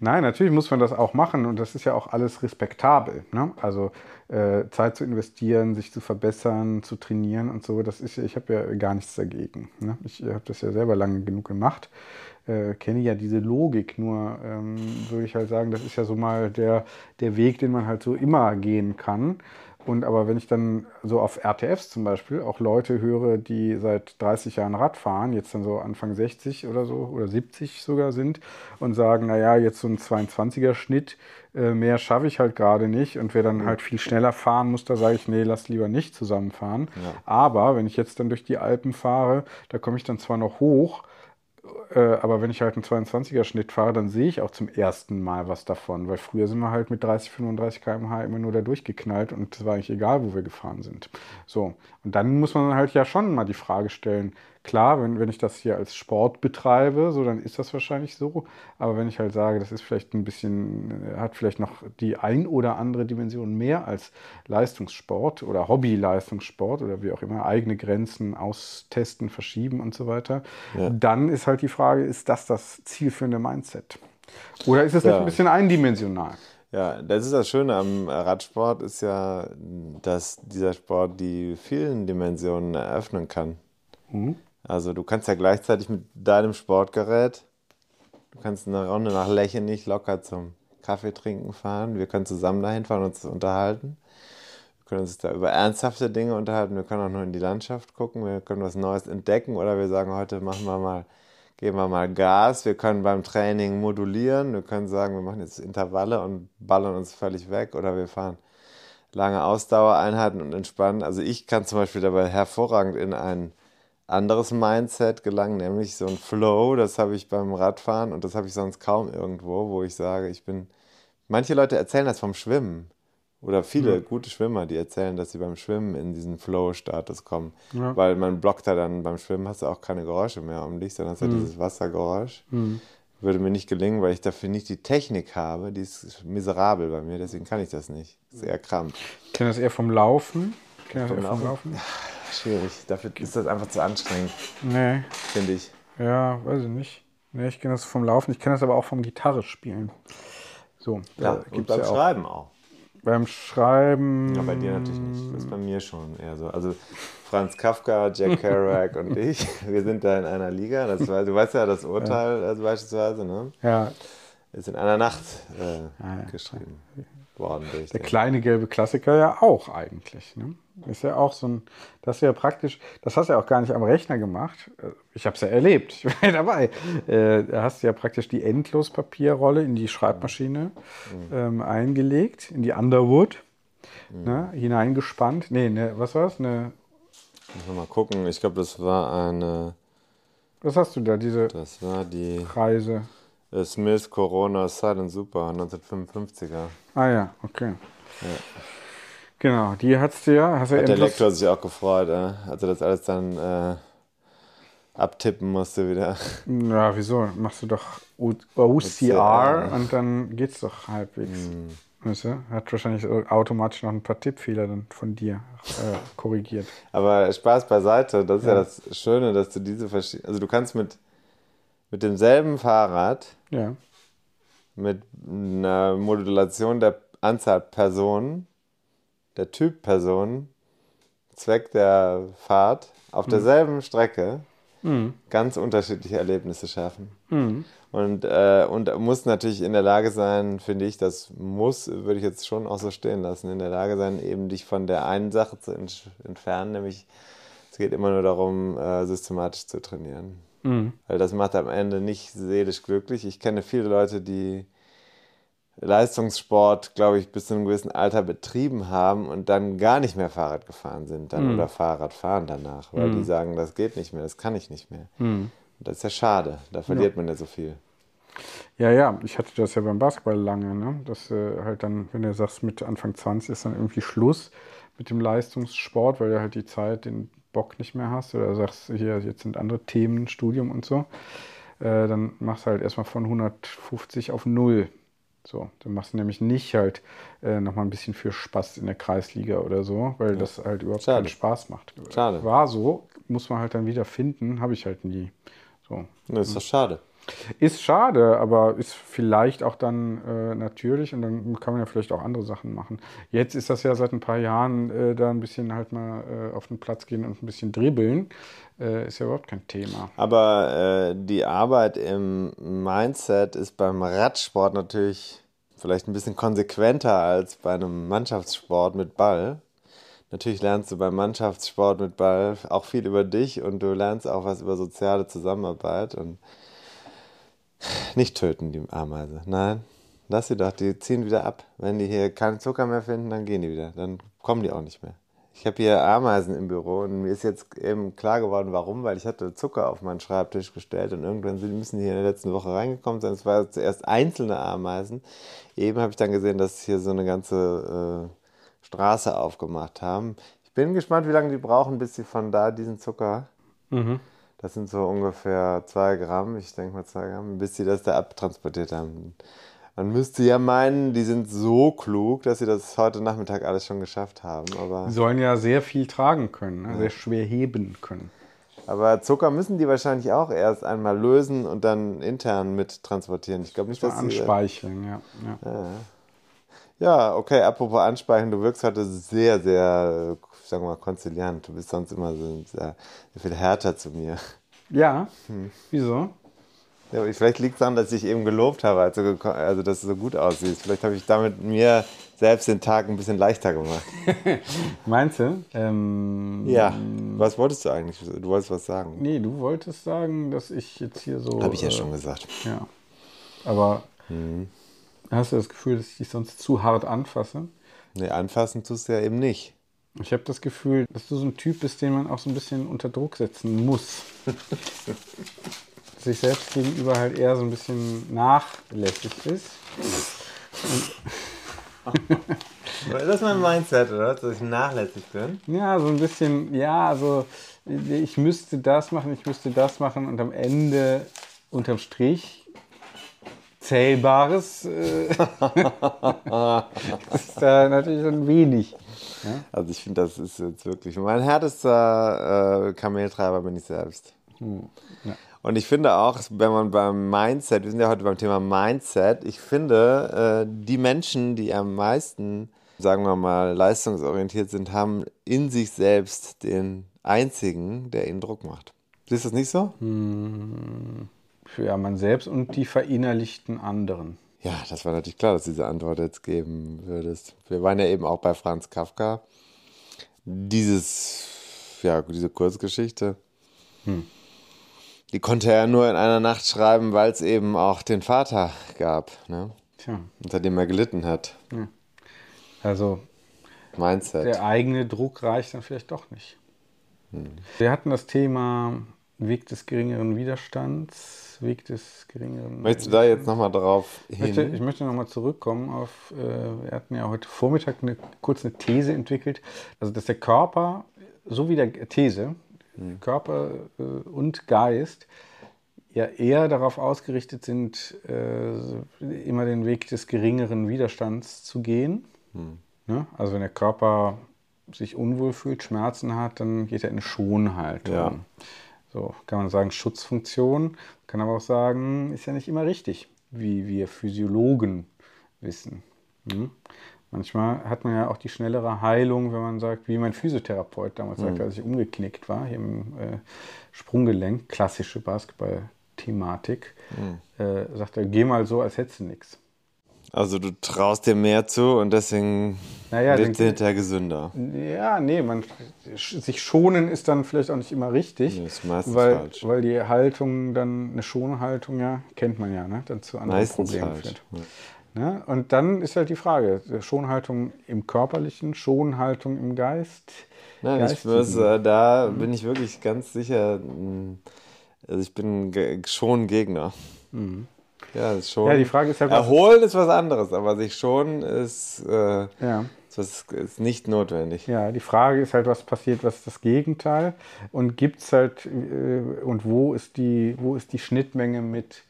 B: Nein, natürlich muss man das auch machen und das ist ja auch alles respektabel. Ne? Also äh, Zeit zu investieren, sich zu verbessern, zu trainieren und so, das ist ich habe ja gar nichts dagegen. Ne? Ich habe das ja selber lange genug gemacht, äh, kenne ja diese Logik, nur ähm, würde ich halt sagen, das ist ja so mal der, der Weg, den man halt so immer gehen kann. Und aber wenn ich dann so auf RTFs zum Beispiel auch Leute höre, die seit 30 Jahren Rad fahren, jetzt dann so Anfang 60 oder so oder 70 sogar sind und sagen, naja, jetzt so ein 22er Schnitt, äh, mehr schaffe ich halt gerade nicht. Und wer dann halt viel schneller fahren muss, da sage ich, nee, lass lieber nicht zusammenfahren. Aber wenn ich jetzt dann durch die Alpen fahre, da komme ich dann zwar noch hoch, aber wenn ich halt einen 22er Schnitt fahre, dann sehe ich auch zum ersten Mal was davon, weil früher sind wir halt mit 30, 35 km/h immer nur da durchgeknallt und es war eigentlich egal, wo wir gefahren sind. So, und dann muss man halt ja schon mal die Frage stellen, klar, wenn, wenn ich das hier als Sport betreibe, so, dann ist das wahrscheinlich so, aber wenn ich halt sage, das ist vielleicht ein bisschen, hat vielleicht noch die ein oder andere Dimension mehr als Leistungssport oder Hobby-Leistungssport oder wie auch immer, eigene Grenzen austesten, verschieben und so weiter, dann ist halt die Frage, ist das das zielführende Mindset? Oder ist es nicht
A: Ja.
B: ein bisschen eindimensional?
A: Ja, das ist das Schöne am Radsport, ist ja, dass dieser Sport die vielen Dimensionen eröffnen kann. Also du kannst ja gleichzeitig mit deinem Sportgerät, du kannst eine Runde nach Lächenich locker zum Kaffee trinken fahren. Wir können zusammen dahin fahren und uns unterhalten. Wir können uns da über ernsthafte Dinge unterhalten. Wir können auch nur in die Landschaft gucken. Wir können was Neues entdecken oder wir sagen, heute machen wir mal, geben wir mal Gas. Wir können beim Training modulieren. Wir können sagen, wir machen jetzt Intervalle und ballern uns völlig weg oder wir fahren lange Ausdauereinheiten und entspannen. Also ich kann zum Beispiel dabei hervorragend in ein anderes Mindset gelangen, nämlich so ein Flow. Das habe ich beim Radfahren und das habe ich sonst kaum irgendwo, wo ich sage, ich bin. Manche Leute erzählen das vom Schwimmen, Oder viele gute Schwimmer, die erzählen, dass sie beim Schwimmen in diesen Flow-Status kommen. Weil man blockt da dann beim Schwimmen, hast du auch keine Geräusche mehr um dich, sondern hast ja dieses Wassergeräusch. Würde mir nicht gelingen, weil ich dafür nicht die Technik habe. Die ist miserabel bei mir, deswegen kann ich das nicht. Sehr krampf.
B: Ich kenne das eher vom Laufen. Das eher vom Laufen.
A: Schwierig. Dafür ist das einfach zu anstrengend,
B: Nee,
A: finde ich.
B: ja, weiß ich nicht. Nee, ich kenne das vom Laufen. Ich kenne das aber auch vom Gitarre spielen. So,
A: Ja,
B: da
A: und beim
B: ja auch.
A: Schreiben auch.
B: Beim Schreiben.
A: Ja, bei dir natürlich nicht. Das ist bei mir schon eher so. Also Franz Kafka, Jack Kerouac und *laughs* ich, wir sind da in einer Liga. Das war, du weißt ja, das Urteil also beispielsweise, ne?
B: Ja,
A: ist in einer Nacht äh, geschrieben worden. Durch
B: der kleine gelbe Klassiker ja auch eigentlich. Ne? Ist ja auch so ein, das ist ja praktisch, das hast du ja auch gar nicht am Rechner gemacht. Ich habe es ja erlebt, *laughs* ich war ja dabei. Äh, Da hast du ja praktisch die Endlospapierrolle in die Schreibmaschine ähm, eingelegt, in die Underwood, ne? hineingespannt. Nee, ne, was war es? Ne,
A: Muss mal gucken. Ich glaube, das war eine,
B: was hast du da, diese
A: das war die
B: Preise?
A: äh, Smith Corona Silent Super 1955er.
B: Ah ja, okay. Genau, die du ja, hast du ja
A: Hat der Lektor sich auch gefreut, äh, als er das alles dann äh, abtippen musste wieder.
B: Ja, wieso? Machst du doch OCR und dann geht's doch halbwegs. Weißt du? Hat wahrscheinlich automatisch noch ein paar Tippfehler dann von dir äh, korrigiert.
A: Aber Spaß beiseite, das ist ja, das Schöne, dass du diese verschiedenen. Also du kannst mit, mit demselben Fahrrad,
B: Ja.
A: mit einer Modulation der Anzahl Personen, der Typ Personen, Zweck der Fahrt, auf derselben Strecke ganz unterschiedliche Erlebnisse schaffen. Und, äh, und muss natürlich in der Lage sein, finde ich, das muss, würde ich jetzt schon auch so stehen lassen, in der Lage sein, eben dich von der einen Sache zu ent entfernen, nämlich es geht immer nur darum, äh, systematisch zu trainieren. Weil das macht am Ende nicht seelisch glücklich. Ich kenne viele Leute, die Leistungssport, glaube ich, bis zu einem gewissen Alter betrieben haben und dann gar nicht mehr Fahrrad gefahren sind dann oder Fahrrad fahren danach, weil die sagen, das geht nicht mehr, das kann ich nicht mehr. Und das ist ja schade, da verliert man ja so viel.
B: Ja, ja, ich hatte das ja beim Basketball lange, ne? Dass äh, halt dann, wenn du sagst, mit Anfang 20 ist dann irgendwie Schluss mit dem Leistungssport, weil du halt die Zeit, den Bock nicht mehr hast oder sagst, hier, jetzt sind andere Themen, Studium und so, äh, dann machst du halt erstmal von 150 auf 0. So, dann machst du nämlich nicht halt äh, nochmal ein bisschen für Spaß in der Kreisliga oder so, weil das halt überhaupt
A: Schade.
B: keinen Spaß macht.
A: Schade.
B: War so, muss man halt dann wieder finden, habe ich halt nie. So,
A: Das ist doch schade.
B: Ist schade, aber ist vielleicht auch dann äh, natürlich und dann kann man ja vielleicht auch andere Sachen machen. Jetzt ist das ja seit ein paar Jahren äh, da ein bisschen halt mal äh, auf den Platz gehen und ein bisschen dribbeln. Äh, ist ja überhaupt kein Thema.
A: Aber äh, die Arbeit im Mindset ist beim Radsport natürlich vielleicht ein bisschen konsequenter als bei einem Mannschaftssport mit Ball. Natürlich lernst du beim Mannschaftssport mit Ball auch viel über dich und du lernst auch was über soziale Zusammenarbeit und nicht töten die Ameise. Nein, lass sie doch, die ziehen wieder ab. Wenn die hier keinen Zucker mehr finden, dann gehen die wieder. Dann kommen die auch nicht mehr. Ich habe hier Ameisen im Büro und mir ist jetzt eben klar geworden, warum, weil ich hatte Zucker auf meinen Schreibtisch gestellt und irgendwann sind, müssen die hier in der letzten Woche reingekommen sein. Es waren zuerst einzelne Ameisen. Eben habe ich dann gesehen, dass hier so eine ganze äh, Straße aufgemacht haben. Ich bin gespannt, wie lange die brauchen, bis sie von da diesen Zucker, das sind so ungefähr zwei Gramm, ich denke mal zwei Gramm, bis sie das da abtransportiert haben. Man müsste ja meinen, die sind so klug, dass sie das heute Nachmittag alles schon geschafft haben. Aber,
B: Die sollen ja sehr viel tragen können, ne? sehr schwer heben können.
A: aber Zucker müssen die wahrscheinlich auch erst einmal lösen und dann intern mit transportieren. Ich glaube nicht, dass sie.
B: Anspeicheln, ja. ja.
A: Ja, okay, apropos Ansprechen, du wirkst heute sehr, sehr, sagen wir mal, konziliant. Du bist sonst immer so sehr, sehr viel härter zu mir.
B: Ja,
A: Hm.
B: wieso?
A: Ja, vielleicht liegt es daran, dass ich eben gelobt habe, als du geko- also dass du so gut aussiehst. Vielleicht habe ich damit mir selbst den Tag ein bisschen leichter gemacht. *laughs*
B: Meinst du? Ähm,
A: Ja, was wolltest du eigentlich? Du wolltest was sagen.
B: Nee, du wolltest sagen, dass ich jetzt hier so.
A: Habe ich ja
B: äh,
A: schon gesagt.
B: Ja. Aber
A: Hm.
B: hast du das Gefühl, dass ich dich sonst zu hart anfasse?
A: Nee, anfassen tust du ja eben nicht.
B: Ich habe das Gefühl, dass du so ein Typ bist, den man auch so ein bisschen unter Druck setzen muss. *laughs* Sich selbst gegenüber halt eher so ein bisschen nachlässig ist. *laughs*
A: Das ist mein Mindset, oder? Dass ich nachlässig bin.
B: Ja, so ein bisschen, ja, also ich müsste das machen, ich müsste das machen und am Ende unterm Strich Zählbares äh, *laughs* ist da natürlich ein wenig.
A: Also ich finde, das ist jetzt wirklich mein härtester äh, Kameltreiber bin ich selbst. Und ich finde auch, wenn man beim Mindset, wir sind ja heute beim Thema Mindset, ich finde, äh, die Menschen, die am meisten, sagen wir mal, leistungsorientiert sind, haben in sich selbst den einzigen, der ihnen Druck macht. Siehst du das nicht so?
B: Ja, man selbst und die verinnerlichten anderen.
A: Ja, das war natürlich klar, dass du diese Antwort jetzt geben würdest. Wir waren ja eben auch bei Franz Kafka. Dieses, ja, diese Kurzgeschichte, die konnte er nur in einer Nacht schreiben, weil es eben auch den Vater gab, ne?
B: Tja,
A: unter dem er gelitten hat.
B: also
A: Mindset.
B: der eigene Druck reicht dann vielleicht doch nicht. Wir hatten das Thema Weg des geringeren Widerstands, Weg des geringeren.
A: Möchtest du da jetzt nochmal drauf
B: Ich möchte, ich
A: hin?
B: möchte nochmal zurückkommen auf, äh, wir hatten ja heute Vormittag eine, kurz eine These entwickelt, also dass der Körper, so wie der These, Körper äh, und Geist ja eher darauf ausgerichtet sind, äh, immer den Weg des geringeren Widerstands zu gehen. Ne? Also wenn der Körper sich unwohl fühlt, Schmerzen hat, dann geht er in Schonhaltung.
A: Ja.
B: So kann man sagen, Schutzfunktion, kann aber auch sagen, ist ja nicht immer richtig, wie wir Physiologen wissen. Hm? Manchmal hat man ja auch die schnellere Heilung, wenn man sagt, wie mein Physiotherapeut damals sagte, als ich umgeknickt war, hier im äh, Sprunggelenk, klassische Basketball-Thematik, äh, sagt er, geh mal so, als hättest du nichts.
A: Also du traust dir mehr zu und deswegen
B: Naja,
A: lebst du hinterher gesünder.
B: Ja, nee, man, sich schonen ist dann vielleicht auch nicht immer richtig,
A: Nee, ist meistens
B: weil,
A: falsch.
B: weil die Haltung dann, eine Schonhaltung, ja, kennt man ja, ne, dann zu anderen
A: Meistens
B: Problemen
A: falsch.
B: führt. Ne? Und dann ist halt die Frage, Schonhaltung im Körperlichen, Schonhaltung im Geist.
A: Nein, ich muss, äh, da bin ich wirklich ganz sicher, mh, also ich bin schon Gegner. Ja, ist schon.
B: Ja, die Frage ist halt, was-
A: Erholen ist was anderes, aber sich schonen ist, äh,
B: Ja.
A: ist, ist nicht notwendig.
B: Ja, die Frage ist halt, was passiert, was ist das Gegenteil? Und gibt es halt, äh, und wo ist die, wo ist die Schnittmenge mit,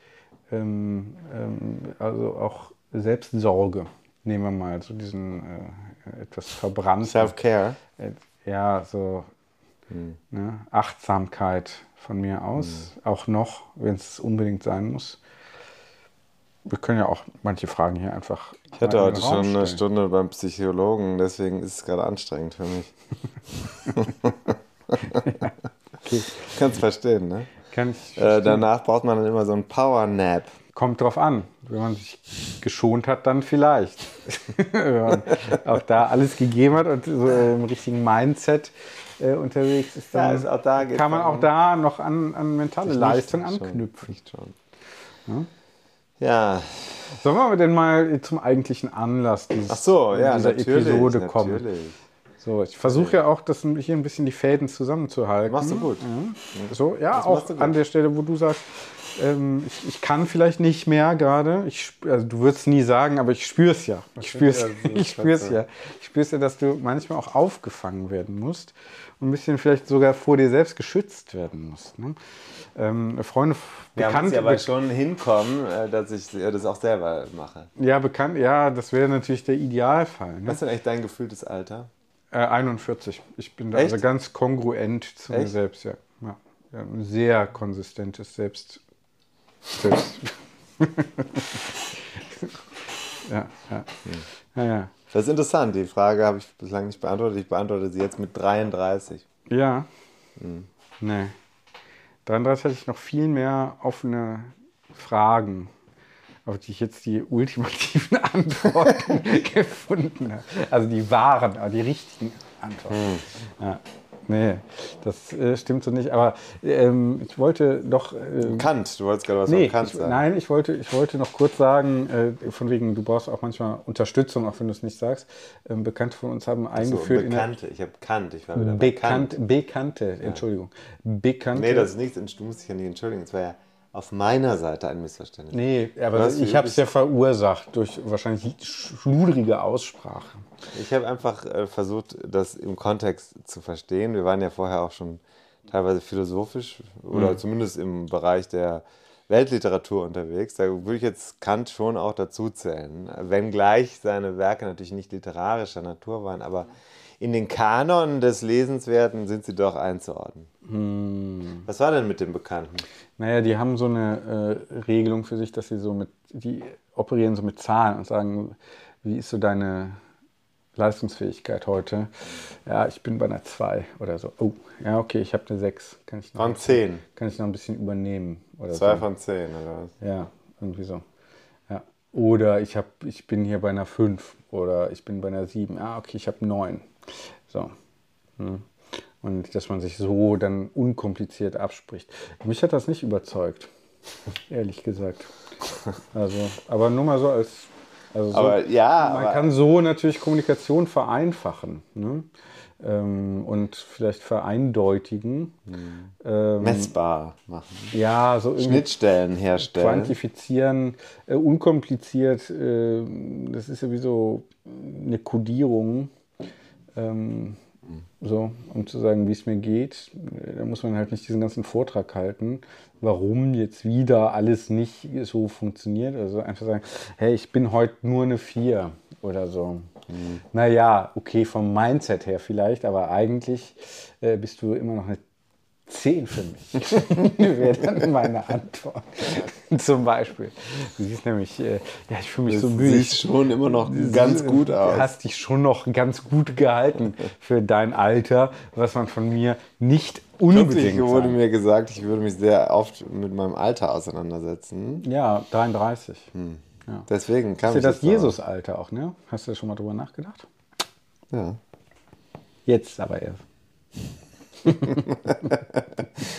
B: ähm, ähm, also auch Selbstsorge? Nehmen wir mal so diesen äh, etwas verbrannten.
A: Self-Care.
B: Äh, ja, so ne, Achtsamkeit von mir aus, auch noch, wenn es unbedingt sein muss. Wir können ja auch manche Fragen hier einfach.
A: Ich hatte heute schon eine
B: stellen.
A: Stunde beim Psychologen, deswegen ist es gerade anstrengend für mich. *laughs*
B: Okay.
A: Kannst verstehen, ne?
B: Kann ich
A: Äh, danach braucht man dann immer so einen Power-Nap.
B: Kommt drauf an. Wenn man sich geschont hat, dann vielleicht. *laughs* Wenn man auch da alles gegeben hat und so im richtigen Mindset äh, unterwegs ist, dann
A: Ja, ist auch da
B: kann man auch da noch an, an mentale Leistung
A: schon,
B: anknüpfen.
A: Nicht schon. Ja,
B: Sollen wir denn mal zum eigentlichen Anlass dieses,
A: so, ja,
B: dieser Episode kommen?
A: natürlich.
B: So, ich versuche ja auch, das hier ein bisschen die Fäden zusammenzuhalten.
A: Machst du gut.
B: So, ja,
A: Das
B: auch an der Stelle, wo du sagst, ähm, ich, ich kann vielleicht nicht mehr gerade. Also du würdest nie sagen, aber ich spüre es ja. Ich spüre *laughs* es
A: Ja,
B: ich spür's
A: Schätze.
B: ja. Ich spüre es ja, dass du manchmal auch aufgefangen werden musst und ein bisschen vielleicht sogar vor dir selbst geschützt werden musst. Ne? Ähm, Freunde,
A: Ja, muss
B: Bekannte,
A: ja aber schon hinkommen, äh, dass ich äh, das auch selber mache.
B: ja, bekannt, ja, das wäre natürlich der Idealfall. Ne?
A: Was ist denn eigentlich dein gefühltes Alter?
B: Äh, 41. Ich bin da
A: Echt?
B: also ganz kongruent zu mir
A: Echt?
B: selbst, ja. ja. ja ein sehr konsistentes Selbst. *laughs* Ja, ja. ja, ja.
A: Das ist interessant. Die Frage habe ich bislang nicht beantwortet. Ich beantworte sie jetzt mit 33.
B: Ja.
A: Hm.
B: Nee. 33 hatte ich noch viel mehr offene Fragen, auf die ich jetzt die ultimativen *laughs* Antworten *laughs* gefunden habe. Also die wahren, aber die richtigen Antworten.
A: Hm.
B: Ja. Nee, das äh, stimmt so nicht. Aber ähm, ich wollte doch. Äh,
A: Kant, du wolltest gerade was
B: Nee,
A: von Kant
B: ich,
A: sagen.
B: nein, ich wollte, ich wollte noch kurz sagen, äh, von wegen, du brauchst auch manchmal Unterstützung, auch wenn du es nicht sagst. Ähm, Bekannte von uns haben
A: so,
B: eingeführt in der
A: Bekannte. Ich habe Kant. Ich war wieder
B: Bekannt,
A: Kant.
B: Bekannte, Entschuldigung. Bekannte.
A: Nee, das ist nichts. Du musst dich ja nicht entschuldigen. Es war ja auf meiner Seite ein Missverständnis.
B: Nee, aber
A: Was,
B: ich habe es ja verursacht durch wahrscheinlich schludrige Aussprache.
A: Ich habe einfach äh, versucht, das im Kontext zu verstehen. Wir waren ja vorher auch schon teilweise philosophisch oder zumindest im Bereich der Weltliteratur unterwegs. Da würde ich jetzt Kant schon auch dazu zählen. Wenngleich seine Werke natürlich nicht literarischer Natur waren, aber in den Kanon des Lesenswerten sind sie doch einzuordnen. Was war denn mit dem Bekannten?
B: Naja, die haben so eine äh, Regelung für sich, dass sie so mit, die operieren so mit Zahlen und sagen, wie ist so deine Leistungsfähigkeit heute? Ja, ich bin bei einer 2 oder so. Oh, ja, okay, ich habe eine 6. Kann ich noch
A: Von 10.
B: Kann ich noch ein bisschen übernehmen oder
A: Zwei
B: so.
A: von zehn, oder was?
B: Ja, irgendwie so. Ja. Oder ich, hab, ich bin hier bei einer 5 oder ich bin bei einer 7. Ah, okay, ich habe 9. So. Hm. Und dass man sich so dann unkompliziert abspricht. Mich hat das nicht überzeugt, ehrlich gesagt. Also, aber nur mal so als. Also so,
A: Aber ja,
B: man
A: aber-
B: kann so natürlich Kommunikation vereinfachen ne? ähm, und vielleicht vereindeutigen. Ähm,
A: Messbar machen.
B: ja, so
A: Schnittstellen herstellen.
B: quantifizieren, äh, unkompliziert, äh, das ist ja wie so eine Kodierung, ähm, so, um zu sagen, wie es mir geht. Da muss man halt nicht diesen ganzen Vortrag halten, warum jetzt wieder alles nicht so funktioniert. Also einfach sagen, hey, ich bin heute nur eine 4 oder so. Naja, okay, vom Mindset her vielleicht, aber eigentlich äh, bist du immer noch eine 10 für mich. *laughs* *laughs* Wäre dann meine Antwort. Zum Beispiel. Du siehst nämlich, äh, ja, ich fühle mich so
A: Du
B: müde.
A: siehst schon immer noch ganz gut
B: Du
A: aus.
B: hast dich schon noch ganz gut gehalten für dein Alter, was man von mir nicht
A: Kürzlich
B: unbedingt
A: wurde
B: sagt.
A: mir gesagt, ich würde mich sehr oft mit meinem Alter auseinandersetzen.
B: Ja, 33.
A: Deswegen kam
B: Ist ja
A: ich
B: das
A: jetzt drauf.
B: Jesus-Alter auch, ne? Hast du da schon mal drüber nachgedacht?
A: Ja.
B: Jetzt aber erst.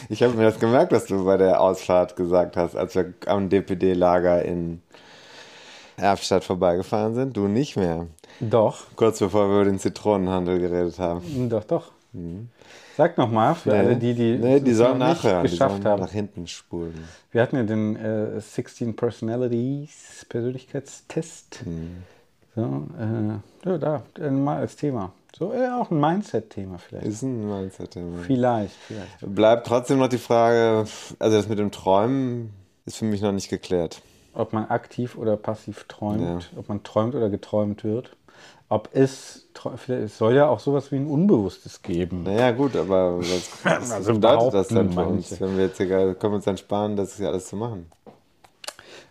A: Ich habe mir das gemerkt, was du bei der Ausfahrt gesagt hast, als wir am DPD-Lager in Erfstadt vorbeigefahren sind. Du nicht mehr.
B: Doch,
A: Kurz bevor wir über den Zitronenhandel geredet haben.
B: doch, doch. Sag nochmal für alle die, die,
A: nee, die sollen nachhören. Die
B: geschafft
A: sollen
B: haben.
A: nach hinten spulen.
B: Wir hatten ja den äh, 16 Personalities Persönlichkeitstest.
A: Hm.
B: So, äh, ja, da, mal als Thema. So, äh, auch ein Mindset-Thema vielleicht.
A: Ist ein Mindset-Thema.
B: vielleicht, vielleicht.
A: Bleibt trotzdem noch die Frage, also das mit dem Träumen ist für mich noch nicht geklärt.
B: Ob man aktiv oder passiv träumt,
A: Ja.
B: ob man träumt oder geträumt wird. Ob es, es soll ja auch sowas wie ein Unbewusstes geben.
A: Naja, gut, aber was, *laughs* was
B: Also
A: bedeutet das denn für uns,
B: manche.
A: wenn wir jetzt egal, können wir uns dann sparen, das hier alles zu machen?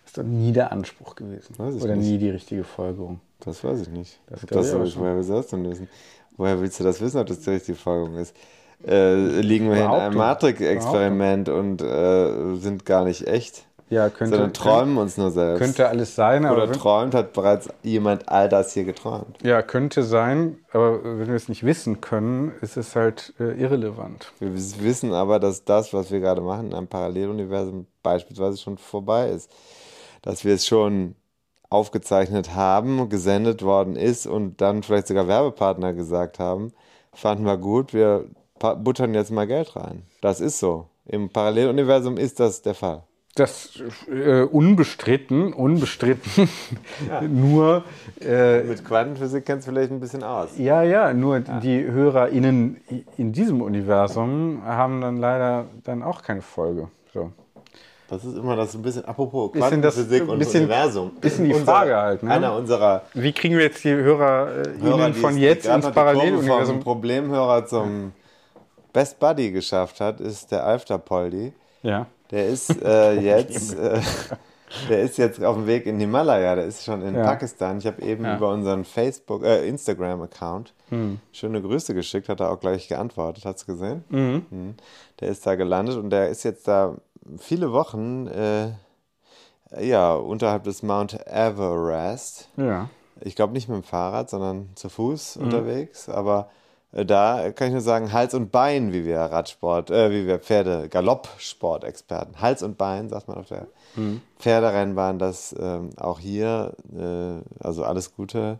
B: ist doch nie der Anspruch gewesen. Oder nie die richtige Folgerung.
A: Das weiß ich nicht.
B: Das
A: das
B: ich
A: woher willst du das denn wissen? Woher willst du das wissen, ob das die richtige Folgerung ist? Äh, liegen wir in einem. Matrix-Experiment und äh, sind gar nicht echt,
B: Ja, könnte,
A: sondern träumen uns nur selbst.
B: könnte alles sein, aber
A: Oder träumt, hat bereits jemand all das hier geträumt.
B: ja, könnte sein, aber wenn wir es nicht wissen können, ist es halt äh, irrelevant.
A: Wir wissen aber, dass das, was wir gerade machen, in einem Paralleluniversum beispielsweise schon vorbei ist. Dass wir es schon aufgezeichnet haben, gesendet worden ist und dann vielleicht sogar Werbepartner gesagt haben, fanden wir gut, wir buttern jetzt mal Geld rein. Das ist so. Im Paralleluniversum ist das der Fall.
B: Das äh, unbestritten, unbestritten, *laughs* nur äh,
A: Mit Quantenphysik kennst du vielleicht ein bisschen aus.
B: Ja, ja, nur die HörerInnen in diesem Universum haben dann leider dann auch keine Folge. So.
A: Das ist immer das ein bisschen, apropos
B: Bisschen das-
A: Quantenphysik und
B: bisschen-
A: Universum.
B: bisschen die
A: Unser-
B: Frage halt, ne?
A: Einer unserer
B: Wie kriegen wir jetzt die HörerInnen
A: Hörer, die
B: von
A: es-
B: jetzt ins Paralleluniversum?
A: Vom Problemhörer zum Best Buddy geschafft hat, ist der Alfter Poldi.
B: Ja.
A: Der ist äh, *laughs* jetzt, äh, der ist jetzt auf dem Weg in Himalaya. Der ist schon in
B: Ja.
A: Pakistan. Ich habe eben
B: Ja.
A: über unseren Facebook, äh, Instagram-Account
B: Hm.
A: schöne Grüße geschickt. Hat er auch gleich geantwortet. Hat's gesehen?
B: Mhm.
A: Mhm. Der ist da gelandet und der ist jetzt da viele Wochen, äh, ja, unterhalb des Mount Everest
B: Ja.
A: ich glaube nicht mit dem Fahrrad, sondern zu Fuß
B: Mhm.
A: unterwegs. Aber äh, da kann ich nur sagen, Hals und Bein, wie wir Radsport, äh, wie wir Pferde, Galoppsport-Experten. Hals und Bein, sagt man auf der
B: Mhm.
A: Pferderennbahn, dass ähm, auch hier, äh, also alles Gute,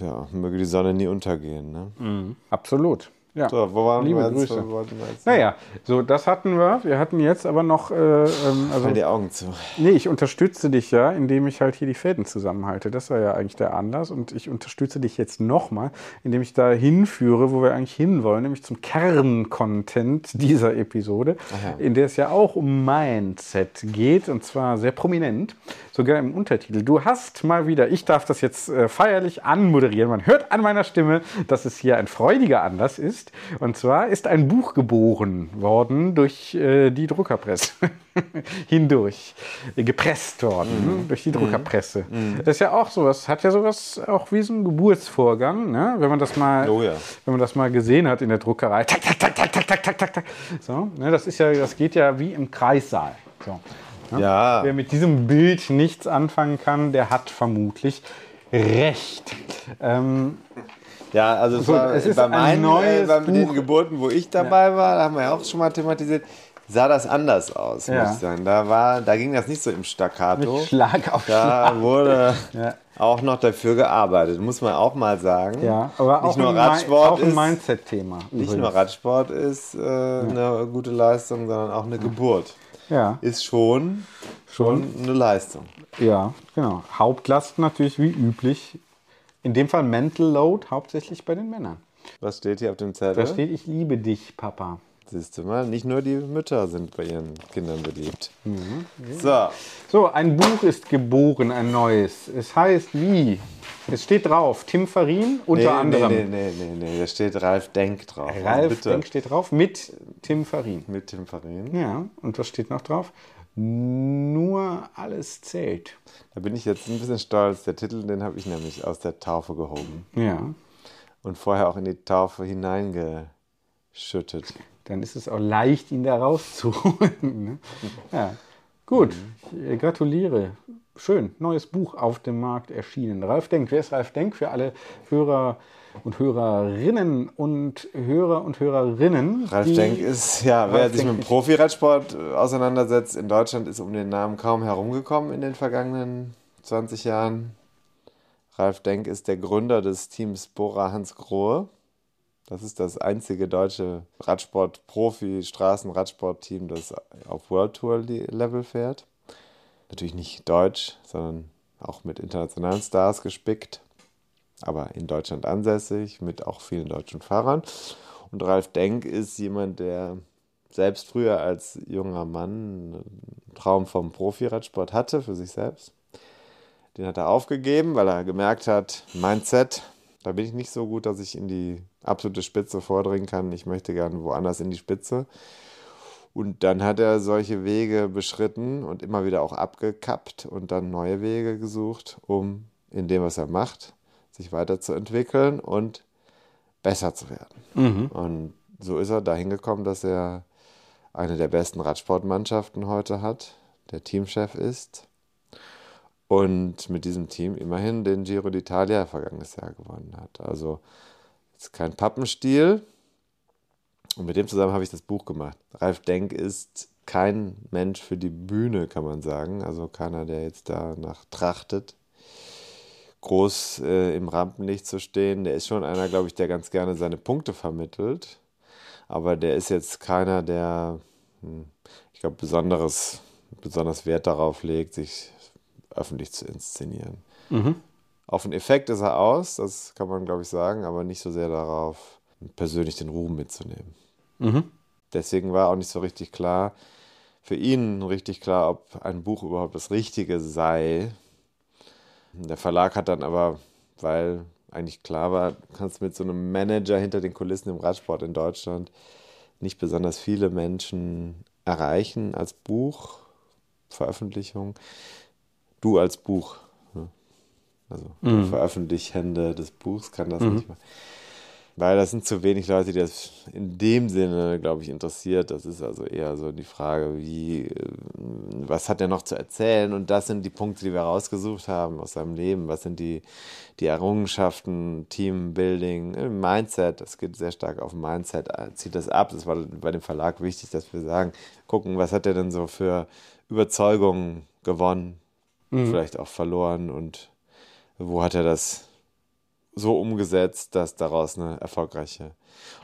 A: ja, möge die Sonne nie untergehen. Ne?
B: Mhm. Absolut. Ja.
A: So, wo waren
B: Liebe
A: wir jetzt?
B: Grüße.
A: Wo jetzt?
B: Naja, so, das hatten wir. Wir hatten jetzt aber noch, äh, ähm, also,
A: Fall die Augen zu.
B: nee, ich unterstütze dich ja, indem ich halt hier die Fäden zusammenhalte. Das war ja eigentlich der Anlass. Und ich unterstütze dich jetzt nochmal, indem ich da hinführe, wo wir eigentlich hinwollen, nämlich zum Kerncontent dieser Episode, in der es ja auch um Mindset geht, und zwar sehr prominent, sogar im Untertitel. Du hast mal wieder, ich darf das jetzt äh, feierlich anmoderieren, man hört an meiner Stimme, dass es hier ein freudiger Anlass ist ist. Und zwar ist ein Buch geboren worden durch äh, die Druckerpresse. *laughs* Hindurch. Äh, gepresst worden mhm. Ne? durch die mhm. Druckerpresse. Mhm. Das ist ja auch sowas, hat ja sowas auch wie so ein Geburtsvorgang, ne? wenn, man das mal,
A: oh ja.
B: wenn man das mal gesehen hat in der Druckerei. Tak, tak, tak, tak, tak, tak, tak, tak. So, ne? Das ist ja, das geht ja wie im Kreissaal. So. Ne?
A: Ja.
B: Wer mit diesem Bild nichts anfangen kann, der hat vermutlich recht. Ähm,
A: ja, also es
B: So,
A: war,
B: es ist
A: bei
B: ein
A: meinen äh, bei den. Geburten, wo ich dabei war, da haben wir ja auch schon mal thematisiert, sah das anders aus,
B: Ja.
A: muss ich sagen. Da, war, da ging das nicht so im Staccato.
B: Schlag auf
A: Da
B: Schlag.
A: wurde
B: Ja.
A: auch noch dafür gearbeitet, muss man auch mal sagen.
B: Ja, aber auch
A: nicht nur
B: ein,
A: Radsport
B: auch ein Mindset-Thema.
A: nicht nur Radsport ist äh, eine gute Leistung, sondern auch eine Geburt.
B: Ja,
A: Ist schon, schon eine Leistung.
B: ja, genau. Hauptlast natürlich wie üblich. In dem Fall Mental Load hauptsächlich bei den Männern.
A: Was steht hier auf dem Zettel?
B: Da steht, ich liebe dich, Papa.
A: Siehst du mal, nicht nur die Mütter sind bei ihren Kindern beliebt.
B: Mhm.
A: So,
B: So, ein Buch ist geboren, ein neues. Es heißt wie? Es steht drauf, Tim Farin unter
A: nee,
B: anderem.
A: Nee, nee, nee, nee, nee, da steht Ralf Denk drauf. Also
B: Ralf
A: bitte.
B: Denk steht drauf mit Tim Farin.
A: Mit Tim Farin.
B: Ja, und was steht noch drauf? Nur alles zählt.
A: Da bin ich jetzt ein bisschen stolz. Der Titel, den habe ich nämlich aus der Taufe gehoben.
B: Ja,
A: Und vorher auch in die Taufe hineingeschüttet.
B: dann ist es auch leicht, ihn da rauszuholen. ne? Ja, gut. Ich äh, gratuliere. Schön, neues Buch auf dem Markt erschienen. Ralf Denk, wer ist Ralf Denk? Für alle Hörer und Hörerinnen und Hörer und Hörerinnen.
A: Ralf Denk ist, ja, wer sich mit dem Profiradsport äh, auseinandersetzt, in Deutschland ist um den Namen kaum herumgekommen in den vergangenen 20 Jahren. Ralf Denk ist der Gründer des Teams Bora Hans Grohe. Das ist das einzige deutsche Radsport-Profi, Straßenradsport-Team, das auf World Tour Level fährt. Natürlich nicht deutsch, sondern auch mit internationalen Stars gespickt, aber in Deutschland ansässig, mit auch vielen deutschen Fahrern. Und Ralf Denk ist jemand, der selbst früher als junger Mann einen Traum vom Profiradsport hatte für sich selbst. Den hat er aufgegeben, weil er gemerkt hat, Mindset, da bin ich nicht so gut, dass ich in die absolute Spitze vordringen kann. Ich möchte gerne woanders in die Spitze. Und dann hat er solche Wege beschritten und immer wieder auch abgekappt und dann neue Wege gesucht, um in dem, was er macht, sich weiterzuentwickeln und besser zu werden. Und so ist er dahin gekommen, dass er eine der besten Radsportmannschaften heute hat, der Teamchef ist und mit diesem Team immerhin den Giro d'Italia vergangenes Jahr gewonnen hat. Also jetzt kein Pappenstiel. Und mit dem zusammen habe ich das Buch gemacht. Ralf Denk ist kein Mensch für die Bühne, kann man sagen. Also keiner, der jetzt danach trachtet, groß äh, im Rampenlicht zu stehen. Der ist schon einer, glaube ich, der ganz gerne seine Punkte vermittelt. Aber der ist jetzt keiner, der, hm, ich glaube, besonderes, besonders Wert darauf legt, sich öffentlich zu inszenieren. Auf den Effekt ist er aus, das kann man, glaube ich, sagen, aber nicht so sehr darauf, persönlich den Ruhm mitzunehmen. Deswegen war auch nicht so richtig klar, für ihn richtig klar, ob ein Buch überhaupt das Richtige sei. Der Verlag hat dann aber, weil eigentlich klar war, du kannst mit so einem Manager hinter den Kulissen im Radsport in Deutschland nicht besonders viele Menschen erreichen als Buchveröffentlichung. Du als Buch, ne? also der Veröffentlichende des Buchs kann das nicht machen. Weil das sind zu wenig Leute, die das in dem Sinne, glaube ich, interessiert. Das ist also eher so die Frage, wie, äh, was hat er noch zu erzählen? Und das sind die Punkte, die wir rausgesucht haben aus seinem Leben. Was sind die, die Errungenschaften, Teambuilding, äh, Mindset? Das geht sehr stark auf Mindset, äh, zieht das ab. Das war bei dem Verlag wichtig, dass wir sagen, gucken, was hat er denn so für Überzeugungen gewonnen, vielleicht auch verloren und wo hat er das so umgesetzt, dass daraus eine erfolgreiche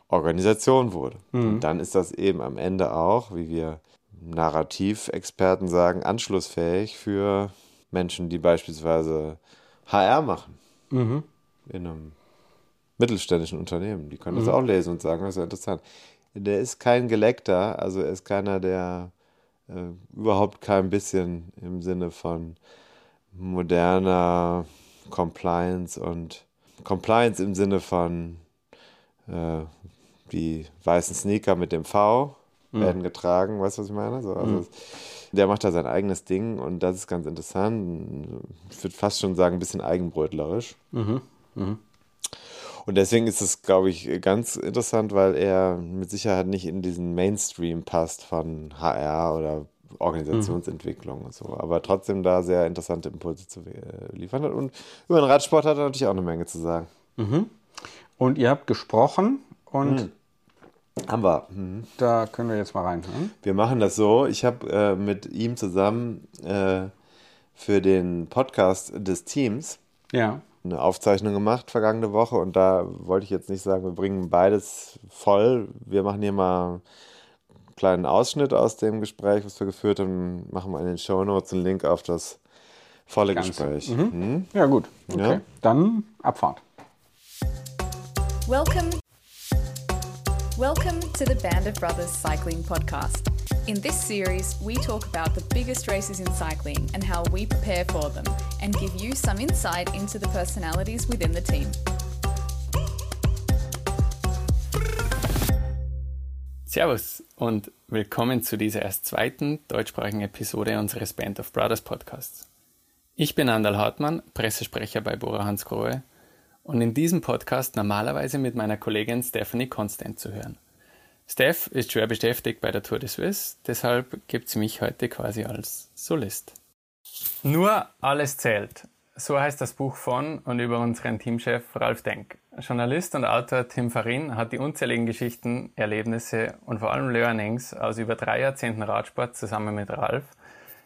A: Organisation wurde. Und dann ist das eben am Ende auch, wie wir Narrativexperten sagen, anschlussfähig für Menschen, die beispielsweise HR machen. In einem mittelständischen Unternehmen. Die können das auch lesen und sagen, das ist ja interessant. Der ist kein Geleckter, also er ist keiner, der äh, überhaupt kein bisschen im Sinne von moderner Compliance und Compliance im Sinne von äh, die weißen Sneaker mit dem V werden getragen, weißt du, was ich meine? So, also Der macht da sein eigenes Ding und das ist ganz interessant. Ich würde fast schon sagen, ein bisschen eigenbrötlerisch. Und deswegen ist es, glaube ich, ganz interessant, weil er mit Sicherheit nicht in diesen Mainstream passt von HR oder Organisationsentwicklung und so, aber trotzdem da sehr interessante Impulse zu äh, liefern hat. Und über den Radsport hat er natürlich auch eine Menge zu sagen.
B: Und ihr habt gesprochen und
A: Haben wir. Mhm.
B: da können wir jetzt mal reinhören.
A: Wir machen das so. Ich habe äh, mit ihm zusammen äh, für den Podcast des Teams
B: Ja.
A: eine Aufzeichnung gemacht vergangene Woche und da wollte ich jetzt nicht sagen, wir bringen beides voll. Wir machen hier mal kleinen Ausschnitt aus dem Gespräch, was wir geführt haben, machen wir in den Show Notes einen Link auf das volle
B: Ganze.
A: Gespräch. Mhm.
B: Ja, gut. Okay.
A: Ja.
B: Dann Abfahrt.
C: Welcome. Welcome to the Band of Brothers Cycling Podcast. In this series, we talk about the biggest races in cycling and how we prepare for them and give you some insight into the personalities within the team.
D: Servus und willkommen zu dieser erst zweiten deutschsprachigen Episode unseres Band of Brothers Podcasts. Ich bin Andal Hartmann, Pressesprecher bei Bora Hansgrohe und in diesem Podcast normalerweise mit meiner Kollegin Stephanie Constant zu hören. Steph ist schwer beschäftigt bei der Tour de Suisse, deshalb gibt sie mich heute quasi als Solist. Nur alles zählt. So heißt das Buch von und über unseren Teamchef Ralf Denk. Journalist und Autor Tim Farin hat die unzähligen Geschichten, Erlebnisse und vor allem Learnings aus über drei Jahrzehnten Radsport zusammen mit Ralf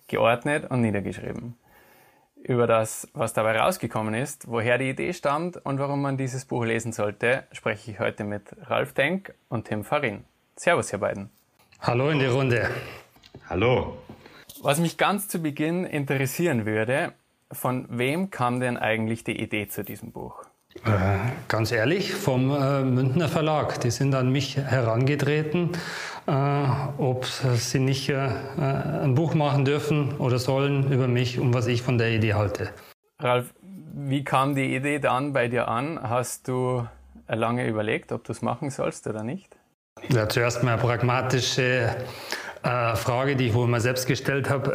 D: geordnet und niedergeschrieben. Über das, was dabei rausgekommen ist, woher die Idee stammt und warum man dieses Buch lesen sollte, spreche ich heute mit Ralf Denk und Tim Farin. Servus, ihr beiden.
E: Hallo in die Runde.
A: Hallo.
D: Was mich ganz zu Beginn interessieren würde, von wem kam denn eigentlich die Idee zu diesem Buch?
E: Ganz ehrlich, vom äh, Mündner Verlag. Die sind an mich herangetreten, äh, ob sie nicht äh, äh, ein Buch machen dürfen oder sollen über mich und was ich von der Idee halte.
D: Ralf, wie kam die Idee dann bei dir an? Hast du lange überlegt, ob du es machen sollst oder nicht?
E: Ja, zuerst mal eine pragmatische äh, Frage, die ich wohl mal selbst gestellt habe.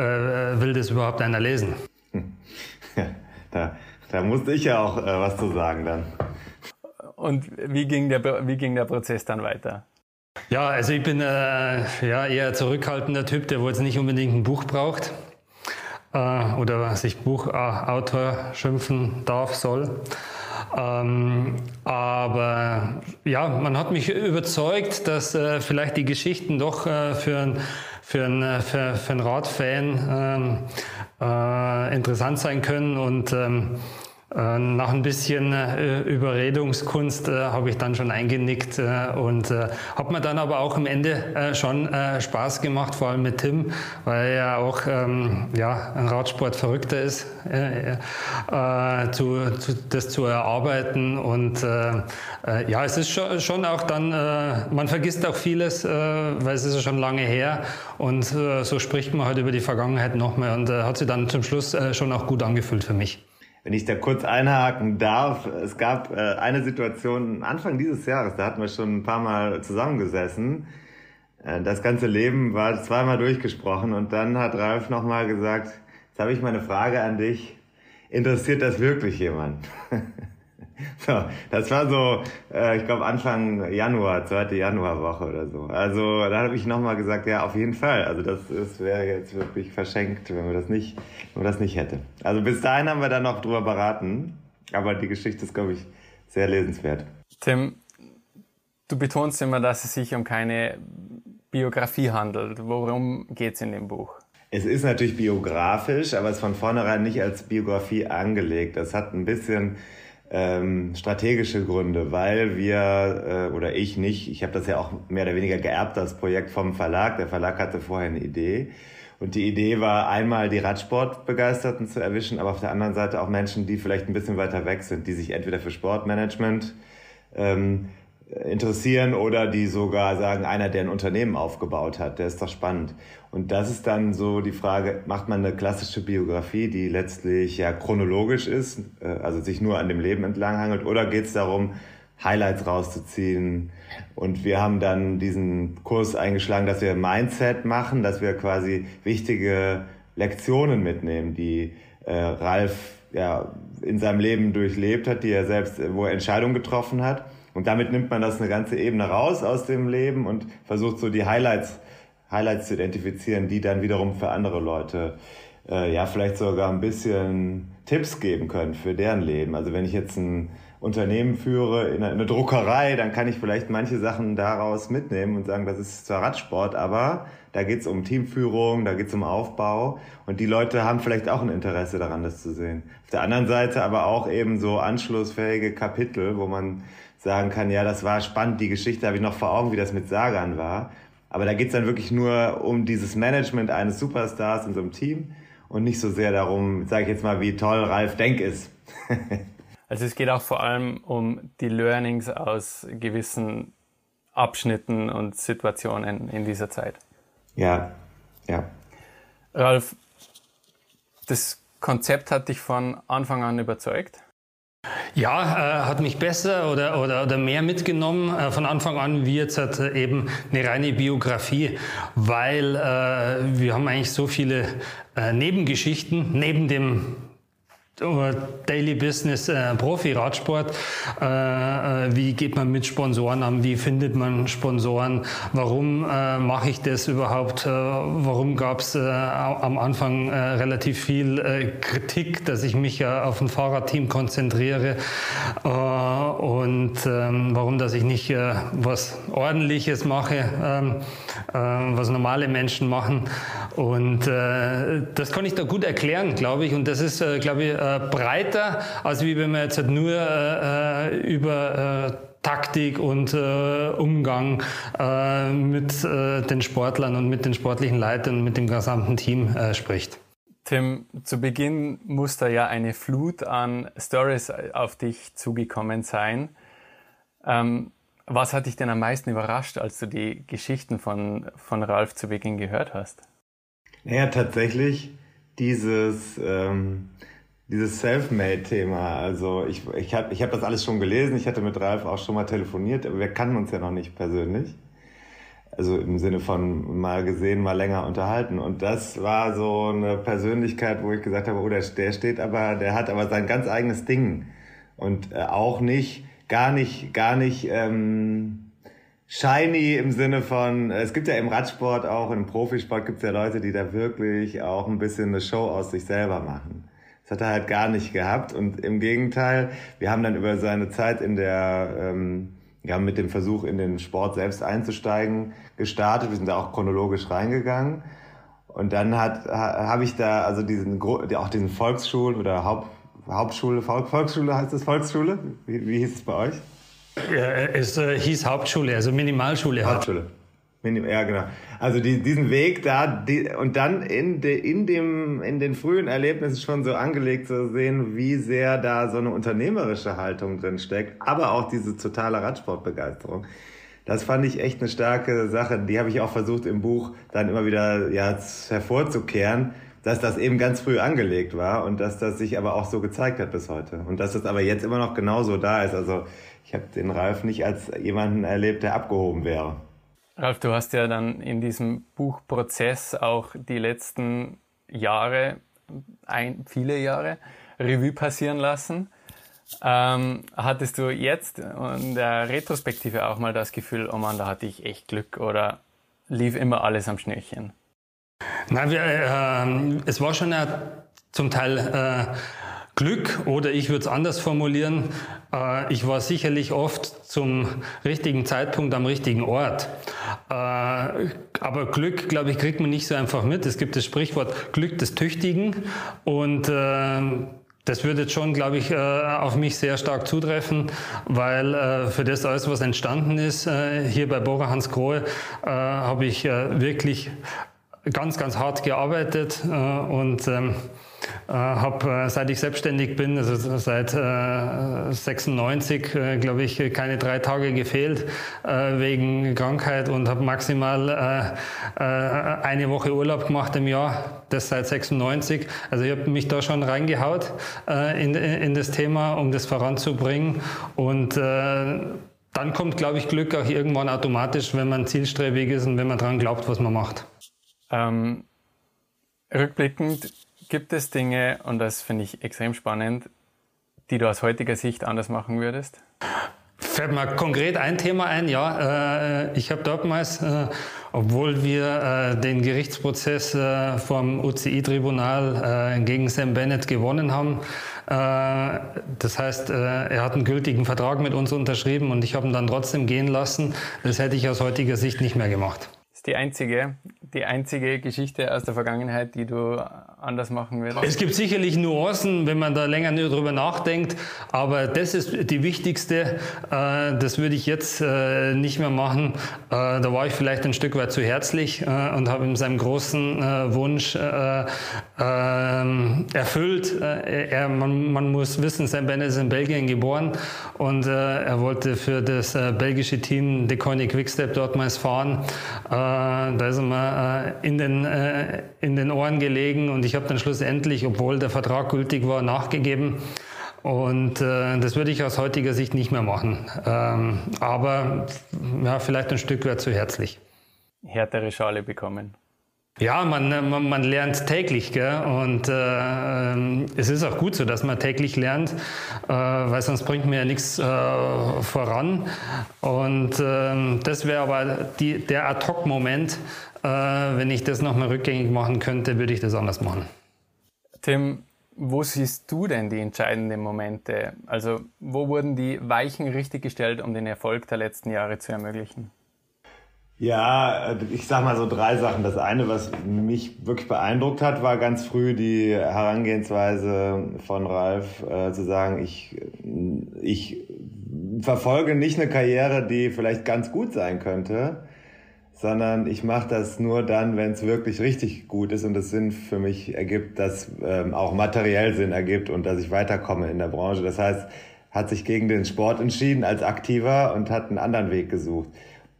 E: Äh, will das überhaupt einer lesen? *laughs*
A: Da, da musste ich ja auch äh, was zu sagen dann.
D: Und wie ging der, wie ging der Prozess dann weiter?
E: Ja, also ich bin äh, ja, eher zurückhaltender Typ, der wohl jetzt nicht unbedingt ein Buch braucht äh, oder sich Buchautor schimpfen darf, soll. Ähm, aber ja, man hat mich überzeugt, dass äh, vielleicht die Geschichten doch äh, für ein für einen, für, für einen Radfan ähm, äh, interessant sein können und ähm, äh, nach ein bisschen äh, Überredungskunst äh, habe ich dann schon eingenickt äh, und äh, hat mir dann aber auch am Ende äh, schon äh, Spaß gemacht, vor allem mit Tim, weil er ja auch ähm, ja, ein Radsportverrückter ist, äh, äh, zu, zu, das zu erarbeiten und äh, äh, ja, es ist schon, schon auch dann, äh, man vergisst auch vieles, äh, weil es ist ja schon lange her und äh, so spricht man halt über die Vergangenheit noch mehr und äh, hat sich dann zum Schluss äh, schon auch gut angefühlt für mich.
A: Wenn ich da kurz einhaken darf, es gab äh, eine Situation Anfang dieses Jahres, da hatten wir schon ein paar Mal zusammengesessen. Äh, das ganze Leben war zweimal durchgesprochen und dann hat Ralf nochmal gesagt, jetzt habe ich mal eine Frage an dich. Interessiert das wirklich jemand? *laughs* *laughs* so, das war so, äh, ich glaube Anfang Januar, zweite Januarwoche oder so. Also da habe ich nochmal gesagt, ja, auf jeden Fall. Also das, das wäre jetzt wirklich verschenkt, wenn wir das nicht, wenn wir das nicht hätte. Also bis dahin haben wir dann noch drüber beraten, aber die Geschichte ist, glaube ich, sehr lesenswert.
D: Tim, du betonst immer, dass es sich um keine Biografie handelt. Worum geht es in dem Buch?
A: Es ist natürlich biografisch, aber es ist von vornherein nicht als Biografie angelegt. Das hat ein bisschen ähm, strategische Gründe, weil wir, äh, oder ich nicht, ich habe das ja auch mehr oder weniger geerbt, das Projekt vom Verlag. Der Verlag hatte vorher eine Idee. Und die Idee war einmal die Radsportbegeisterten zu erwischen, aber auf der anderen Seite auch Menschen, die vielleicht ein bisschen weiter weg sind, die sich entweder für Sportmanagement ähm, interessieren oder die sogar sagen, einer, der ein Unternehmen aufgebaut hat, der ist doch spannend. Und das ist dann so die Frage, macht man eine klassische Biografie, die letztlich ja chronologisch ist, äh, also sich nur an dem Leben entlanghangelt, oder geht es darum, Highlights rauszuziehen? Und wir haben dann diesen Kurs eingeschlagen, dass wir Mindset machen, dass wir quasi wichtige Lektionen mitnehmen, die äh, Ralf ja in seinem Leben durchlebt hat, die er selbst, wo er Entscheidungen getroffen hat und damit nimmt man das eine ganze Ebene raus aus dem Leben und versucht so die Highlights, Highlights zu identifizieren, die dann wiederum für andere Leute äh, ja vielleicht sogar ein bisschen Tipps geben können für deren Leben. Also wenn ich jetzt ein Unternehmen führe, in eine Druckerei, dann kann ich vielleicht manche Sachen daraus mitnehmen und sagen, das ist zwar Radsport, aber da geht es um Teamführung, da geht es um Aufbau und die Leute haben vielleicht auch ein Interesse daran, das zu sehen. Auf der anderen Seite aber auch eben so anschlussfähige Kapitel, wo man sagen kann, ja, das war spannend, die Geschichte habe ich noch vor Augen, wie das mit Sagan war. Aber da geht es dann wirklich nur um dieses Management eines Superstars in so einem Team und nicht so sehr darum, sage ich jetzt mal, wie toll Ralf Denk ist. *laughs*
D: also es geht auch vor allem um die Learnings aus gewissen Abschnitten und Situationen in dieser Zeit.
A: Ja, ja.
D: Ralf, das Konzept hat dich von Anfang an überzeugt?
E: Ja, äh, hat mich besser oder, oder, oder mehr mitgenommen äh, von Anfang an wie jetzt hat, äh, eben eine reine Biografie, weil äh, wir haben eigentlich so viele äh, Nebengeschichten neben dem Daily Business, äh, Profi-Radsport. Äh, äh, wie geht man mit Sponsoren an? Wie findet man Sponsoren? Warum äh, mache ich das überhaupt? Äh, warum gab es äh, am Anfang äh, relativ viel äh, Kritik, dass ich mich ja auf ein Fahrradteam konzentriere? Äh, und ähm, warum, dass ich nicht äh, was Ordentliches mache, ähm, äh, was normale Menschen machen? Und äh, das kann ich da gut erklären, glaube ich. Und das ist, äh, glaube ich, äh, breiter, als wie wenn man jetzt halt nur äh, über äh, Taktik und äh, Umgang äh, mit äh, den Sportlern und mit den sportlichen Leitern und mit dem gesamten Team äh, spricht.
D: Tim, zu Beginn muss da ja eine Flut an Stories auf dich zugekommen sein. Ähm, was hat dich denn am meisten überrascht, als du die Geschichten von, von Ralf zu Beginn gehört hast?
A: Naja, tatsächlich dieses, ähm, dieses Selfmade-Thema. Also ich, ich habe ich hab das alles schon gelesen, ich hatte mit Ralf auch schon mal telefoniert, aber wir kannten uns ja noch nicht persönlich. Also im Sinne von mal gesehen, mal länger unterhalten. Und das war so eine Persönlichkeit, wo ich gesagt habe, oh, der, der steht aber, der hat aber sein ganz eigenes Ding. Und äh, auch nicht, gar nicht, gar nicht ähm, shiny im Sinne von, es gibt ja im Radsport auch, im Profisport gibt es ja Leute, die da wirklich auch ein bisschen eine Show aus sich selber machen. Das hat er halt gar nicht gehabt und im Gegenteil, wir haben dann über seine Zeit in der, ähm, ja, mit dem Versuch in den Sport selbst einzusteigen gestartet. Wir sind da auch chronologisch reingegangen. Und dann hat, habe ich da also diesen, auch diesen Volksschul- oder Haupt, Hauptschule, Volksschule heißt es Volksschule? Wie, wie hieß es bei euch?
E: Ja, es äh, hieß Hauptschule, also Minimalschule.
A: Hauptschule. Ja, genau. Also die, diesen Weg da die, und dann in, de, in, dem, in den frühen Erlebnissen schon so angelegt zu sehen, wie sehr da so eine unternehmerische Haltung drin steckt, aber auch diese totale Radsportbegeisterung. Das fand ich echt eine starke Sache. Die habe ich auch versucht im Buch dann immer wieder ja, hervorzukehren, dass das eben ganz früh angelegt war und dass das sich aber auch so gezeigt hat bis heute. Und dass das aber jetzt immer noch genauso da ist. Also ich habe den Ralf nicht als jemanden erlebt, der abgehoben wäre.
D: Ralf, du hast ja dann in diesem Buchprozess auch die letzten Jahre, ein, viele Jahre, Revue passieren lassen. Ähm, hattest du jetzt in der Retrospektive auch mal das Gefühl, oh Mann, da hatte ich echt Glück oder lief immer alles am Schnürchen?
E: Nein, wir, äh, es war schon ja zum Teil äh, Glück oder ich würde es anders formulieren, ich war sicherlich oft zum richtigen Zeitpunkt am richtigen Ort. Äh, aber Glück, glaube ich, kriegt man nicht so einfach mit. Es gibt das Sprichwort Glück des Tüchtigen und äh, das würde jetzt schon, glaube ich, äh, auf mich sehr stark zutreffen, weil äh, für das alles, was entstanden ist, äh, hier bei Bora Hans Grohe, habe ich wirklich ganz, ganz hart gearbeitet und ähm, äh, habe, äh, seit ich selbstständig bin, also seit äh, 96, äh, glaube ich, keine drei Tage gefehlt äh, wegen Krankheit und habe maximal äh, eine Woche Urlaub gemacht im Jahr, das seit 96. Also ich habe mich da schon reingehaut in, in das Thema, um das voranzubringen und dann kommt, glaube ich, Glück auch irgendwann automatisch, wenn man zielstrebig ist und wenn man daran glaubt, was man macht.
D: Ähm, rückblickend Gibt es Dinge, und das finde ich extrem spannend, die du aus heutiger Sicht anders machen würdest?
E: Fällt mir konkret ein Thema ein, ja. Äh, ich habe damals, äh, obwohl wir äh, den Gerichtsprozess vom UCI-Tribunal gegen Sam Bennett gewonnen haben, das heißt, er hat einen gültigen Vertrag mit uns unterschrieben und ich habe ihn dann trotzdem gehen lassen. Das hätte ich aus heutiger Sicht nicht mehr gemacht.
D: Ist die einzige, die einzige Geschichte aus der Vergangenheit, die du anders machen würdest?
E: Es gibt sicherlich Nuancen, wenn man da länger drüber nachdenkt, aber das ist die wichtigste. Äh, das würde ich jetzt äh, nicht mehr machen. Äh, da war ich vielleicht ein Stück weit zu herzlich und habe ihm seinen großen Wunsch erfüllt. Er, man, man, muss wissen, Sam Bennett ist in Belgien geboren und er wollte für das belgische Team De Koning Quickstep dortmals fahren. Da ist er mal in den, in den Ohren gelegen und ich ich habe dann schlussendlich, obwohl der Vertrag gültig war, nachgegeben. Und äh, das würde ich aus heutiger Sicht nicht mehr machen. Ähm, aber ja, vielleicht ein Stück weit zu herzlich.
D: Härtere Schale bekommen.
E: Ja, man, man, man lernt täglich, gell? und äh, es ist auch gut so, dass man täglich lernt, äh, weil sonst bringt mir ja nichts äh, voran. Und äh, das wäre aber die, der Ad-Hoc-Moment, äh, wenn ich das nochmal rückgängig machen könnte, würde ich das anders machen.
D: Tim, wo siehst du denn die entscheidenden Momente? Also wo wurden die Weichen richtig gestellt, um den Erfolg der letzten Jahre zu ermöglichen?
A: Ja, ich sag mal so drei Sachen. Das eine, was mich wirklich beeindruckt hat, war ganz früh die Herangehensweise von Ralf, äh, zu sagen, ich, ich verfolge nicht eine Karriere, die vielleicht ganz gut sein könnte, sondern ich mache das nur dann, wenn es wirklich richtig gut ist und es Sinn für mich ergibt, dass ähm, auch materiell Sinn ergibt und dass ich weiterkomme in der Branche. Das heißt, hat sich gegen den Sport entschieden als Aktiver und hat einen anderen Weg gesucht.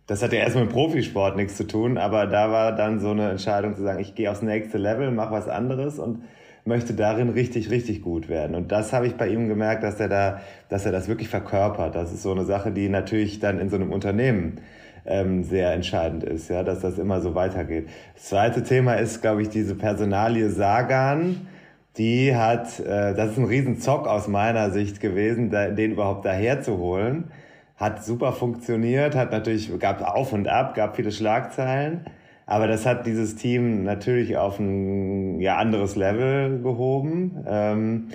A: Das hat ja erstmal mit Profisport nichts zu tun, aber da war dann so eine Entscheidung zu sagen, ich gehe aufs nächste Level, mache was anderes und möchte darin richtig, richtig gut werden. Und das habe ich bei ihm gemerkt, dass er da, dass er das wirklich verkörpert. Das ist so eine Sache, die natürlich dann in so einem Unternehmen ähm, sehr entscheidend ist, ja, dass das immer so weitergeht. Das zweite Thema ist, glaube ich, diese Personalie Sagan. Die hat, äh, das ist ein Riesenzock aus meiner Sicht gewesen, da, den überhaupt daher zu holen. Hat super funktioniert, hat natürlich, gab auf und ab, gab viele Schlagzeilen. Aber das hat dieses Team natürlich auf ein ja, anderes Level gehoben. Ähm,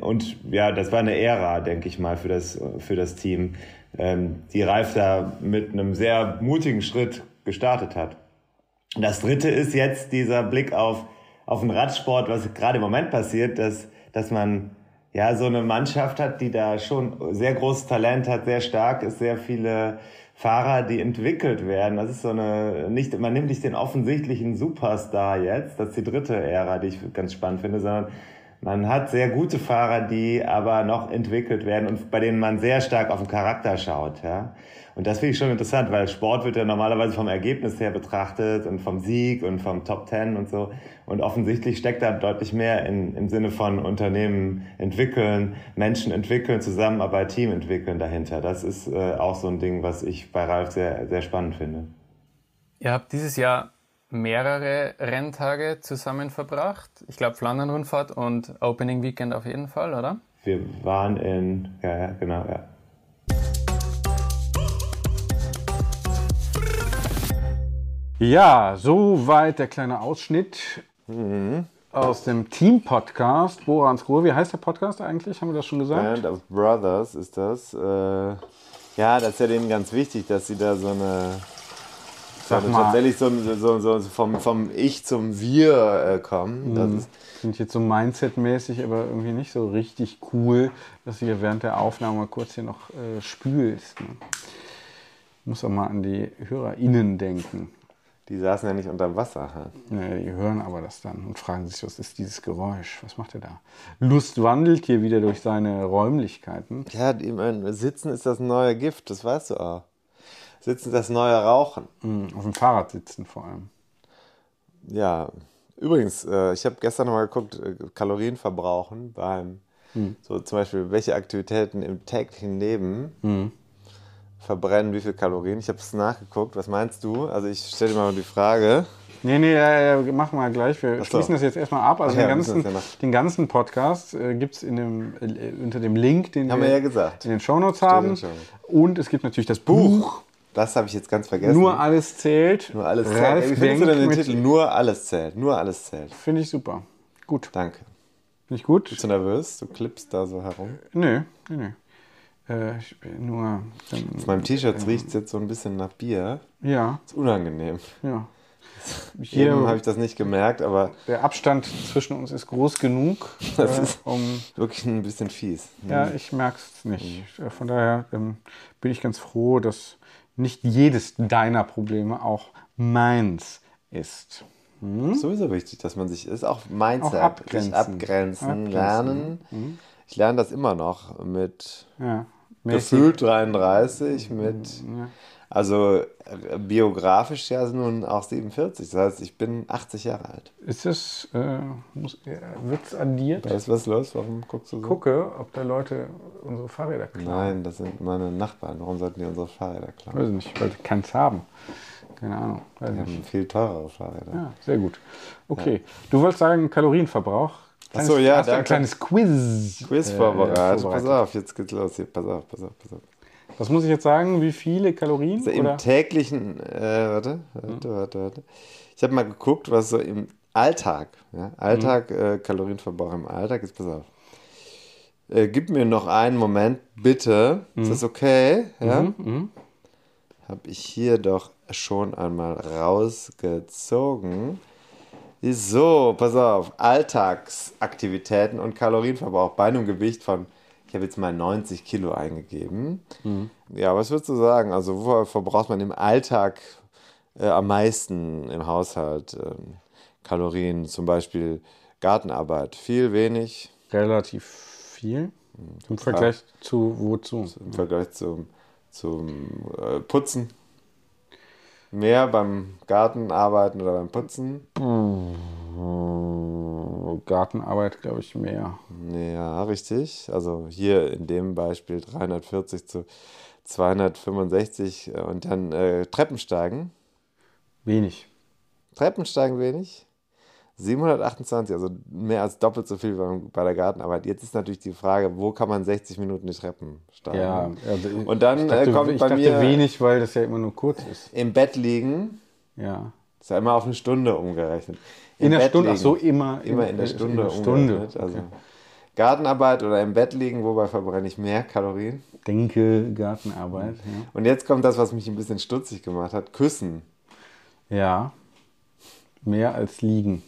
A: und ja, das war eine Ära, denke ich mal, für das, für das Team ähm, die Ralf da mit einem sehr mutigen Schritt gestartet hat. Das dritte ist jetzt dieser Blick auf, auf den Radsport, was gerade im Moment passiert, dass, dass man ja so eine Mannschaft hat, die da schon sehr großes Talent hat, sehr stark ist, sehr viele Fahrer, die entwickelt werden. Das ist so eine, nicht, man nimmt nicht den offensichtlichen Superstar jetzt, das ist die dritte Ära, die ich ganz spannend finde, sondern man hat sehr gute Fahrer, die aber noch entwickelt werden und bei denen man sehr stark auf den Charakter schaut. Ja? Und das finde ich schon interessant, weil Sport wird ja normalerweise vom Ergebnis her betrachtet und vom Sieg und vom Top Ten und so. Und offensichtlich steckt da deutlich mehr in, im Sinne von Unternehmen entwickeln, Menschen entwickeln, Zusammenarbeit, Team entwickeln dahinter. Das ist äh, auch so ein Ding, was ich bei Ralf sehr, sehr spannend finde.
D: Ihr habt dieses Jahr mehrere Renntage zusammen verbracht. Ich glaube Flandern-Rundfahrt und Opening Weekend auf jeden Fall, oder?
A: Wir waren in, ja, ja genau, ja.
B: Ja, soweit der kleine Ausschnitt mhm. aus dem Team-Podcast. Borans Ruhe, wie heißt der Podcast eigentlich? Haben wir das schon gesagt?
A: Band of Brothers ist das. Äh, ja, das ist ja denen ganz wichtig, dass sie da so eine
B: Sag mal.
A: tatsächlich so, so, so, so vom, vom Ich zum Wir äh, kommen. Das ist,
B: Finde ich jetzt so Mindset-mäßig, aber irgendwie nicht so richtig cool, dass du hier während der Aufnahme mal kurz hier noch äh, spülst. Ne? Muss auch mal an die HörerInnen denken.
A: Die saßen ja nicht unter Wasser. Halt.
B: Ja, die hören aber das dann und fragen sich, was ist dieses Geräusch? Was macht er da? Lust wandelt hier wieder durch seine Räumlichkeiten.
A: Ja, ich meine, Sitzen ist das neue Gift, das weißt du auch. Sitzen ist das neue Rauchen.
B: Hm, Auf dem Fahrrad sitzen vor allem.
A: Ja, übrigens, äh, ich habe gestern noch mal geguckt, äh, Kalorien verbrauchen beim, so zum Beispiel, welche Aktivitäten im täglichen Leben verbrennen wie viel Kalorien. Ich habe es nachgeguckt. Was meinst du? Also ich stelle dir mal die Frage.
B: Nee, nee, ja, ja, machen wir gleich. Wir
A: so.
B: schließen das jetzt erstmal ab. Also
A: ja,
B: den, ganzen,
A: ja
B: den ganzen Podcast äh, gibt es äh, unter dem Link, den
A: Haben wir ja gesagt.
B: in den Shownotes haben.
A: Shownotes.
B: Und es gibt natürlich das Buch.
A: Das habe ich jetzt ganz vergessen.
B: Nur alles zählt.
A: Nur alles zählt.
B: Ralf
A: Ey, Wie findest du denn den Titel? Nur alles zählt. Nur alles zählt.
B: Finde ich super. Gut.
A: Danke.
B: Finde ich gut?
A: Bist du nervös? Du klippst da so herum.
B: Nö, nö, nö. Äh, ich bin nur. Dann,
A: Auf meinem T-Shirt riecht es jetzt so ein bisschen nach Bier.
B: ja,
A: Ist unangenehm.
B: ja. *laughs* Hier,
A: habe ich das nicht gemerkt, aber
B: der Abstand zwischen uns ist groß genug, *laughs*
A: Das
B: äh,
A: ist-
B: um.
A: wirklich ein bisschen fies.
B: Ja, ich merke es nicht. Äh, Von daher ähm, bin ich ganz froh, dass nicht jedes deiner Probleme auch meins ist.
A: Sowieso wichtig, dass man sich ist auch Mindset,
B: Auch abgrenzen.
A: abgrenzen,
B: Abgrenzen.
A: lernen. Ich lerne das immer noch mit
B: Ja. Mäßig.
A: gefühlt 33, mit also äh, biografisch ja nun auch 47. Das heißt, ich bin 80 Jahre alt.
B: Ist es, äh, muss, äh, wird's addiert?
A: Weißt du, was ist los? Warum guckst du so?
B: Gucke, ob da Leute unsere Fahrräder klauen.
A: Nein, das sind meine Nachbarn. Warum sollten die unsere Fahrräder klauen?
B: Weiß ich nicht, weil sie keins haben. Keine Ahnung. Weiß
A: Die
B: nicht.
A: haben viel teurere Fahrräder.
B: Ja, sehr gut. Okay. Du wolltest sagen, Kalorienverbrauch.
A: Ach so, ja,
B: Hast du
A: da
B: ein kleines Quiz.
A: Quiz
B: äh,
A: vorbereitet.
B: vorbereitet.
A: Pass auf, jetzt geht's los. Hier, pass auf, pass auf, pass auf.
B: Was muss ich jetzt sagen? Wie viele Kalorien?
A: Also im täglichen, äh, warte, warte, warte, warte. Ich habe mal geguckt, was so im Alltag, ja, Alltag, äh, Kalorienverbrauch im Alltag ist, pass auf. Äh, gib mir noch einen Moment, bitte. Ist das okay? Ja? Habe ich hier doch schon einmal rausgezogen. So, pass auf. Alltagsaktivitäten und Kalorienverbrauch bei einem Gewicht von, ich habe jetzt mal 90 Kilo eingegeben. Ja, was würdest du sagen? Also, wo verbraucht man im Alltag äh, am meisten im Haushalt ähm, Kalorien? Zum Beispiel Gartenarbeit. Viel, wenig
B: Relativ viel. Im Vergleich zu wozu?
A: im Vergleich zum, zum äh, Putzen. Mehr beim Gartenarbeiten oder beim Putzen?
B: Gartenarbeit, glaube ich, mehr.
A: Ja, richtig. Also hier in dem Beispiel 340 zu 265 äh, und dann äh, Treppensteigen.
B: Wenig.
A: Treppensteigen wenig. 728, also mehr als doppelt so viel bei der Gartenarbeit. Jetzt ist natürlich die Frage, wo kann man 60 Minuten die Treppen steigen?
B: Ja, also
A: Und dann
B: ich dachte,
A: äh, kommt bei mir
B: wenig, weil das ja immer nur kurz ist.
A: im Bett liegen,
B: Ja.
A: ist ja immer auf eine Stunde umgerechnet.
B: In
A: Im
B: der
A: Bett
B: Stunde, ach
A: liegen.
B: so, immer,
A: Immer in der
B: äh,
A: Stunde,
B: in der Stunde.
A: umgerechnet. Also
B: Okay.
A: Gartenarbeit oder im Bett liegen, wobei verbrenne ich mehr Kalorien?
B: Denke, Gartenarbeit.
A: Und jetzt kommt das, was mich ein bisschen stutzig gemacht hat: Küssen.
B: Ja. ja. Mehr als liegen.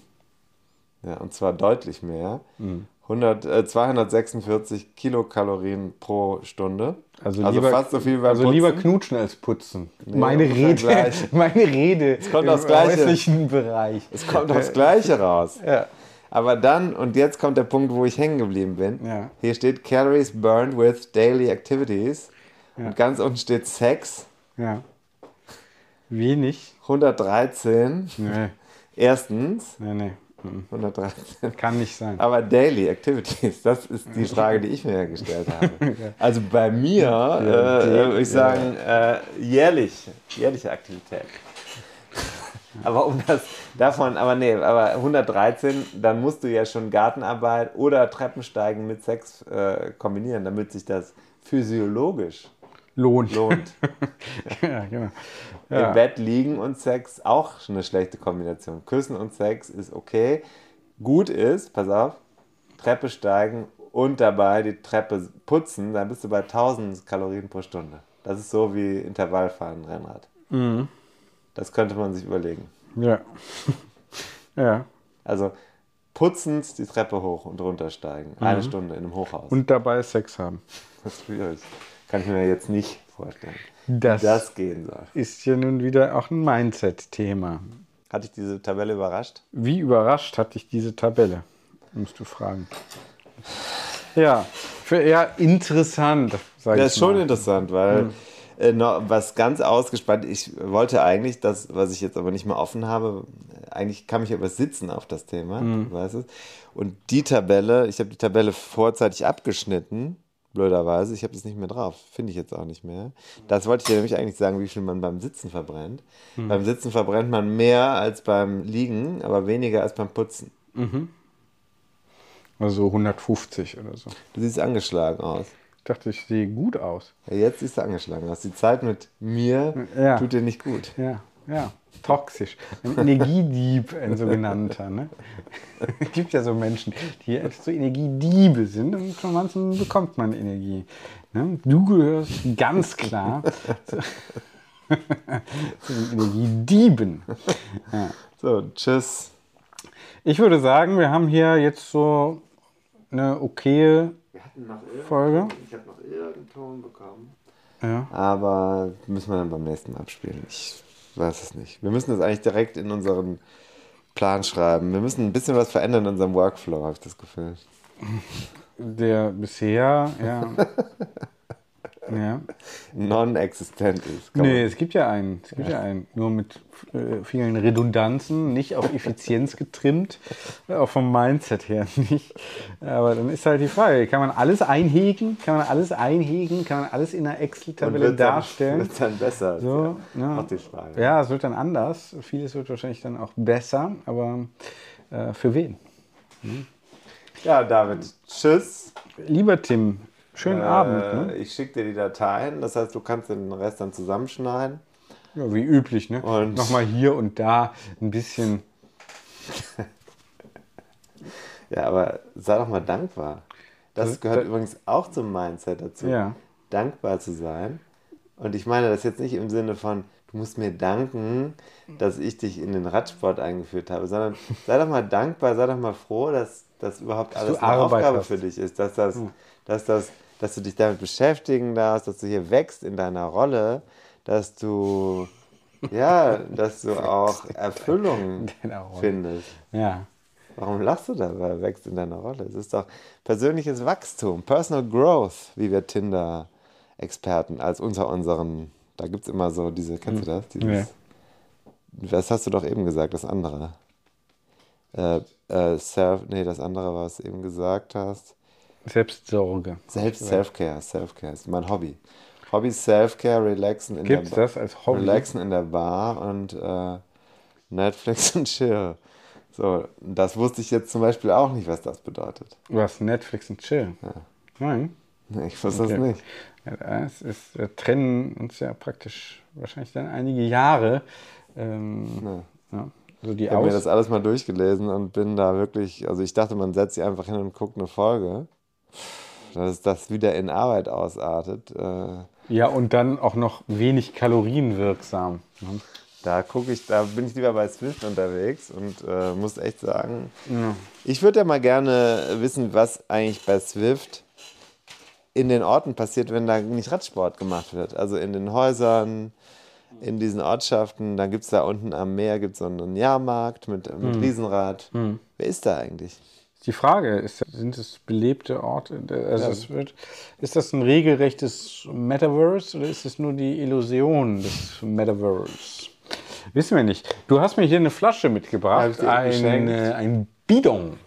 A: Ja, und zwar deutlich mehr.
B: Mhm.
A: 100, äh, 246 Kilokalorien pro Stunde.
B: Also, lieber,
A: fast so viel beim
B: also
A: Putzen.
B: lieber knutschen als putzen. meine,
A: ungefähr
B: Rede, *laughs* meine Rede
A: kommt
B: im
A: aufs Gleiche.
B: häuslichen Bereich.
A: Es kommt aufs Gleiche raus.
B: Ja.
A: Aber dann, und jetzt kommt der Punkt, wo ich hängen geblieben bin.
B: Ja.
A: Hier steht Calories burned with daily activities. Und ganz unten steht Sex.
B: ja. Wenig.
A: 113.
B: Nee,
A: Erstens.
B: nee, nee. Mhm.
A: 113.
B: Kann nicht sein.
A: Aber Daily Activities, das ist die Frage, die ich mir gestellt habe. *laughs* Also bei mir äh, würde ich sagen, äh, jährlich, jährliche Aktivität. *laughs* Aber um das davon, aber nee, aber 113, dann musst du ja schon Gartenarbeit oder Treppensteigen mit Sex äh, kombinieren, damit sich das physiologisch
B: Lohnt.
A: lohnt. *laughs*
B: ja, genau.
A: Im
B: Ja.
A: Bett liegen und Sex auch eine schlechte Kombination. Küssen und Sex ist okay. Gut ist, pass auf, Treppe steigen und dabei die Treppe putzen, dann bist du bei 1000 Kalorien pro Stunde. Das ist so wie Intervallfahren, Rennrad. Das könnte man sich überlegen.
B: Ja. *laughs* ja.
A: Also putzend die Treppe hoch und runter steigen. Eine Stunde in einem Hochhaus.
B: Und dabei Sex haben.
A: das ist schwierig. Kann ich mir jetzt nicht vorstellen.
B: Das,
A: wie das gehen soll.
B: ist ja nun wieder auch ein Mindset-Thema.
A: Hat dich diese Tabelle überrascht?
B: Wie überrascht hat dich diese Tabelle? Musst du fragen. Ja, für eher interessant, sage ich
A: Das ist schon
B: mal.
A: interessant, weil äh, noch was ganz ausgespannt. Ich wollte eigentlich das, was ich jetzt aber nicht mehr offen habe, eigentlich kam ich aber sitzen auf das Thema, du weißt es. Und die Tabelle, ich habe die Tabelle vorzeitig abgeschnitten, blöderweise. Ich habe das nicht mehr drauf, finde ich jetzt auch nicht mehr. Das wollte ich dir nämlich eigentlich sagen, wie viel man beim Sitzen verbrennt. Beim Sitzen verbrennt man mehr als beim Liegen, aber weniger als beim Putzen.
B: Also 150 oder so.
A: Du siehst angeschlagen aus.
B: Ich dachte, ich sehe gut aus.
A: Ja, jetzt siehst du angeschlagen aus. Die Zeit mit mir
B: Ja.
A: tut dir nicht gut.
B: Ja, ja. Toxisch. Ein Energiedieb, ein sogenannter. Ne? Es gibt ja so Menschen, die so Energiediebe sind und von manchen bekommt man Energie. Ne? Du gehörst ganz klar zu, *laughs* zu den Energiedieben.
A: So, tschüss.
B: Ich würde sagen, wir haben hier jetzt so eine okaye Folge.
A: Ich habe noch irgendeinen Ton bekommen.
B: Ja.
A: Aber müssen wir dann beim nächsten Mal abspielen. Ich weiß es nicht. Wir müssen das eigentlich direkt in unseren Plan schreiben. Wir müssen ein bisschen was verändern in unserem Workflow, habe ich das Gefühl.
B: Der bisher, ja. *laughs* ja.
A: Non-existent ist. Kann
B: Nee, es gibt ja einen. Es gibt ja. einen. Nur mit äh, vielen Redundanzen, nicht auf Effizienz getrimmt, äh, auch vom Mindset her *laughs* nicht. Aber dann ist halt die Frage, kann man alles einhegen? Kann man alles einhegen? Kann man alles in einer Excel-Tabelle darstellen?
A: wird's dann besser.
B: So,
A: ja.
B: ja.
A: Die Frage.
B: Ja, es wird dann anders. Vieles wird wahrscheinlich dann auch besser, aber äh, für wen?
A: ja, David, tschüss.
B: Lieber Tim, schönen
A: Äh,
B: Abend. Ne?
A: Ich schicke dir die Dateien. Das heißt, du kannst den Rest dann zusammenschneiden.
B: Ja, wie üblich, ne?
A: Und-
B: Nochmal hier und da ein bisschen. *laughs*
A: Ja, aber sei doch mal dankbar. Das
B: Das-
A: gehört
B: das-
A: übrigens auch zum Mindset dazu.
B: Ja.
A: Dankbar zu sein. Und ich meine das jetzt nicht im Sinne von, du musst mir danken, dass ich dich in den Radsport eingeführt habe, sondern *laughs* sei doch mal dankbar, sei doch mal froh, dass das überhaupt alles
B: du
A: eine Aufgabe
B: hast.
A: für dich ist, dass das, dass das, dass du dich damit beschäftigen darfst, dass du hier wächst in deiner Rolle, dass du ja, dass du auch Erfüllung findest.
B: Ja.
A: Warum lachst du dabei? Wächst in deiner Rolle. Es ist doch persönliches Wachstum, Personal Growth, wie wir Tinder-Experten als unter unseren, da gibt es immer so diese, kennst du das? Dieses,
B: Nee.
A: Das hast du doch eben gesagt, das andere. Äh, äh, self, nee, das andere, was du eben gesagt hast.
B: Selbstsorge.
A: Selbst Self-Care, Self-Care ist mein Hobby. Hobby Self-Care, relaxen in
B: Gibt's
A: der Bar.
B: das als Hobby?
A: Relaxen in der Bar und äh, Netflix *laughs* und Chill. So, das wusste ich jetzt zum Beispiel auch nicht, was das bedeutet.
B: Was? Netflix und Chill? Nein.
A: Nee, Ich wusste
B: Okay.
A: das nicht.
B: Ja, das ist, wir trennen uns ja praktisch wahrscheinlich dann einige Jahre. Ähm, ja. Also die
A: Ich habe mir das alles mal durchgelesen und bin da wirklich, also ich dachte, man setzt sich einfach hin und guckt eine Folge. Dass das wieder in Arbeit ausartet. Äh,
B: ja, und dann auch noch wenig kalorienwirksam. ne?
A: Da gucke ich, da bin ich lieber bei Swift unterwegs und äh, muss echt sagen, ich würde ja mal gerne wissen, was eigentlich bei Swift in den Orten passiert, wenn da nicht Radsport gemacht wird. Also in den Häusern, in diesen Ortschaften, da gibt es da unten am Meer gibt's so einen Jahrmarkt mit, mit Riesenrad. Wer ist da eigentlich?
B: Die Frage ist, sind es belebte Orte? Also es wird, ist das ein regelrechtes Metaverse oder ist es nur die Illusion des Metaverse? Wissen wir nicht. Du hast mir hier eine Flasche mitgebracht,
A: ich dir
B: ein,
A: geschenkt.
B: äh, ein Bidon,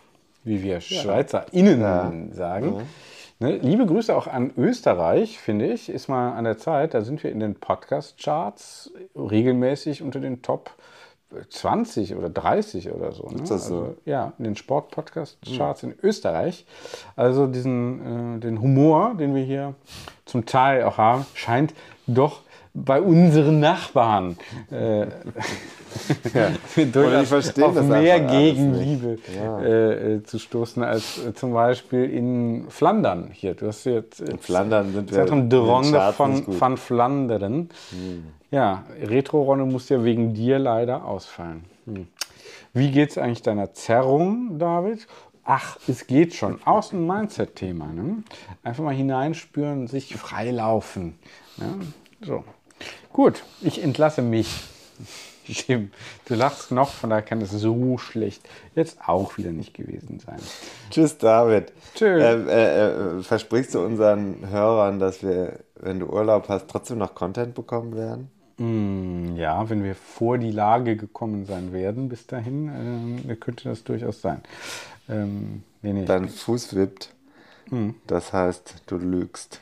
B: wie wir SchweizerInnen sagen. Ne, liebe Grüße auch an Österreich, finde ich. Ist mal an der Zeit. Da sind wir in den Podcast-Charts regelmäßig unter den Top 20 oder 30 oder so. Ne? Also, ja, in den Sport-Podcast-Charts in Österreich. Also diesen äh, den Humor, den wir hier zum Teil auch haben, scheint doch bei unseren Nachbarn äh, *laughs* durchaus
A: verstehe
B: auf mehr Gegenliebe
A: Ja.
B: äh, äh, zu stoßen als äh, zum Beispiel in Flandern. Hier, du hast jetzt in
A: Flandern sind wir
B: Zentrum
A: in
B: de Ronde von, von Flandern. Ja, Retro-Ronde muss ja wegen dir leider ausfallen. Hm. Wie geht es eigentlich deiner Zerrung, David? Ach, es geht schon. Aus dem Mindset-Thema. Ne? Einfach mal hineinspüren, sich freilaufen. Ne? So. Gut, ich entlasse mich. Tim, du lachst noch, von daher kann es so schlecht jetzt auch wieder nicht gewesen sein.
A: Tschüss, David.
B: Tschö.
A: Äh, äh, äh, versprichst du unseren Hörern, dass wir, wenn du Urlaub hast, trotzdem noch Content bekommen werden?
B: Mm, Ja, wenn wir vor die Lage gekommen sein werden bis dahin, ähm, könnte das durchaus sein. Ähm, nee, nee.
A: Dein Fuß wippt. Das heißt, du lügst.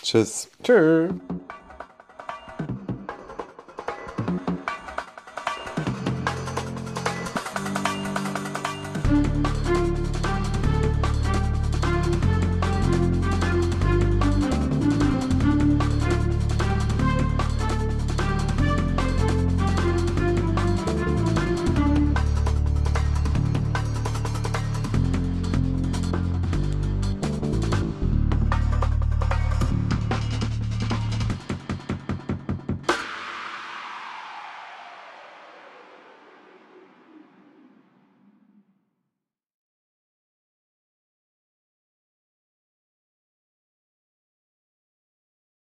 A: Tschüss.
B: Tschö.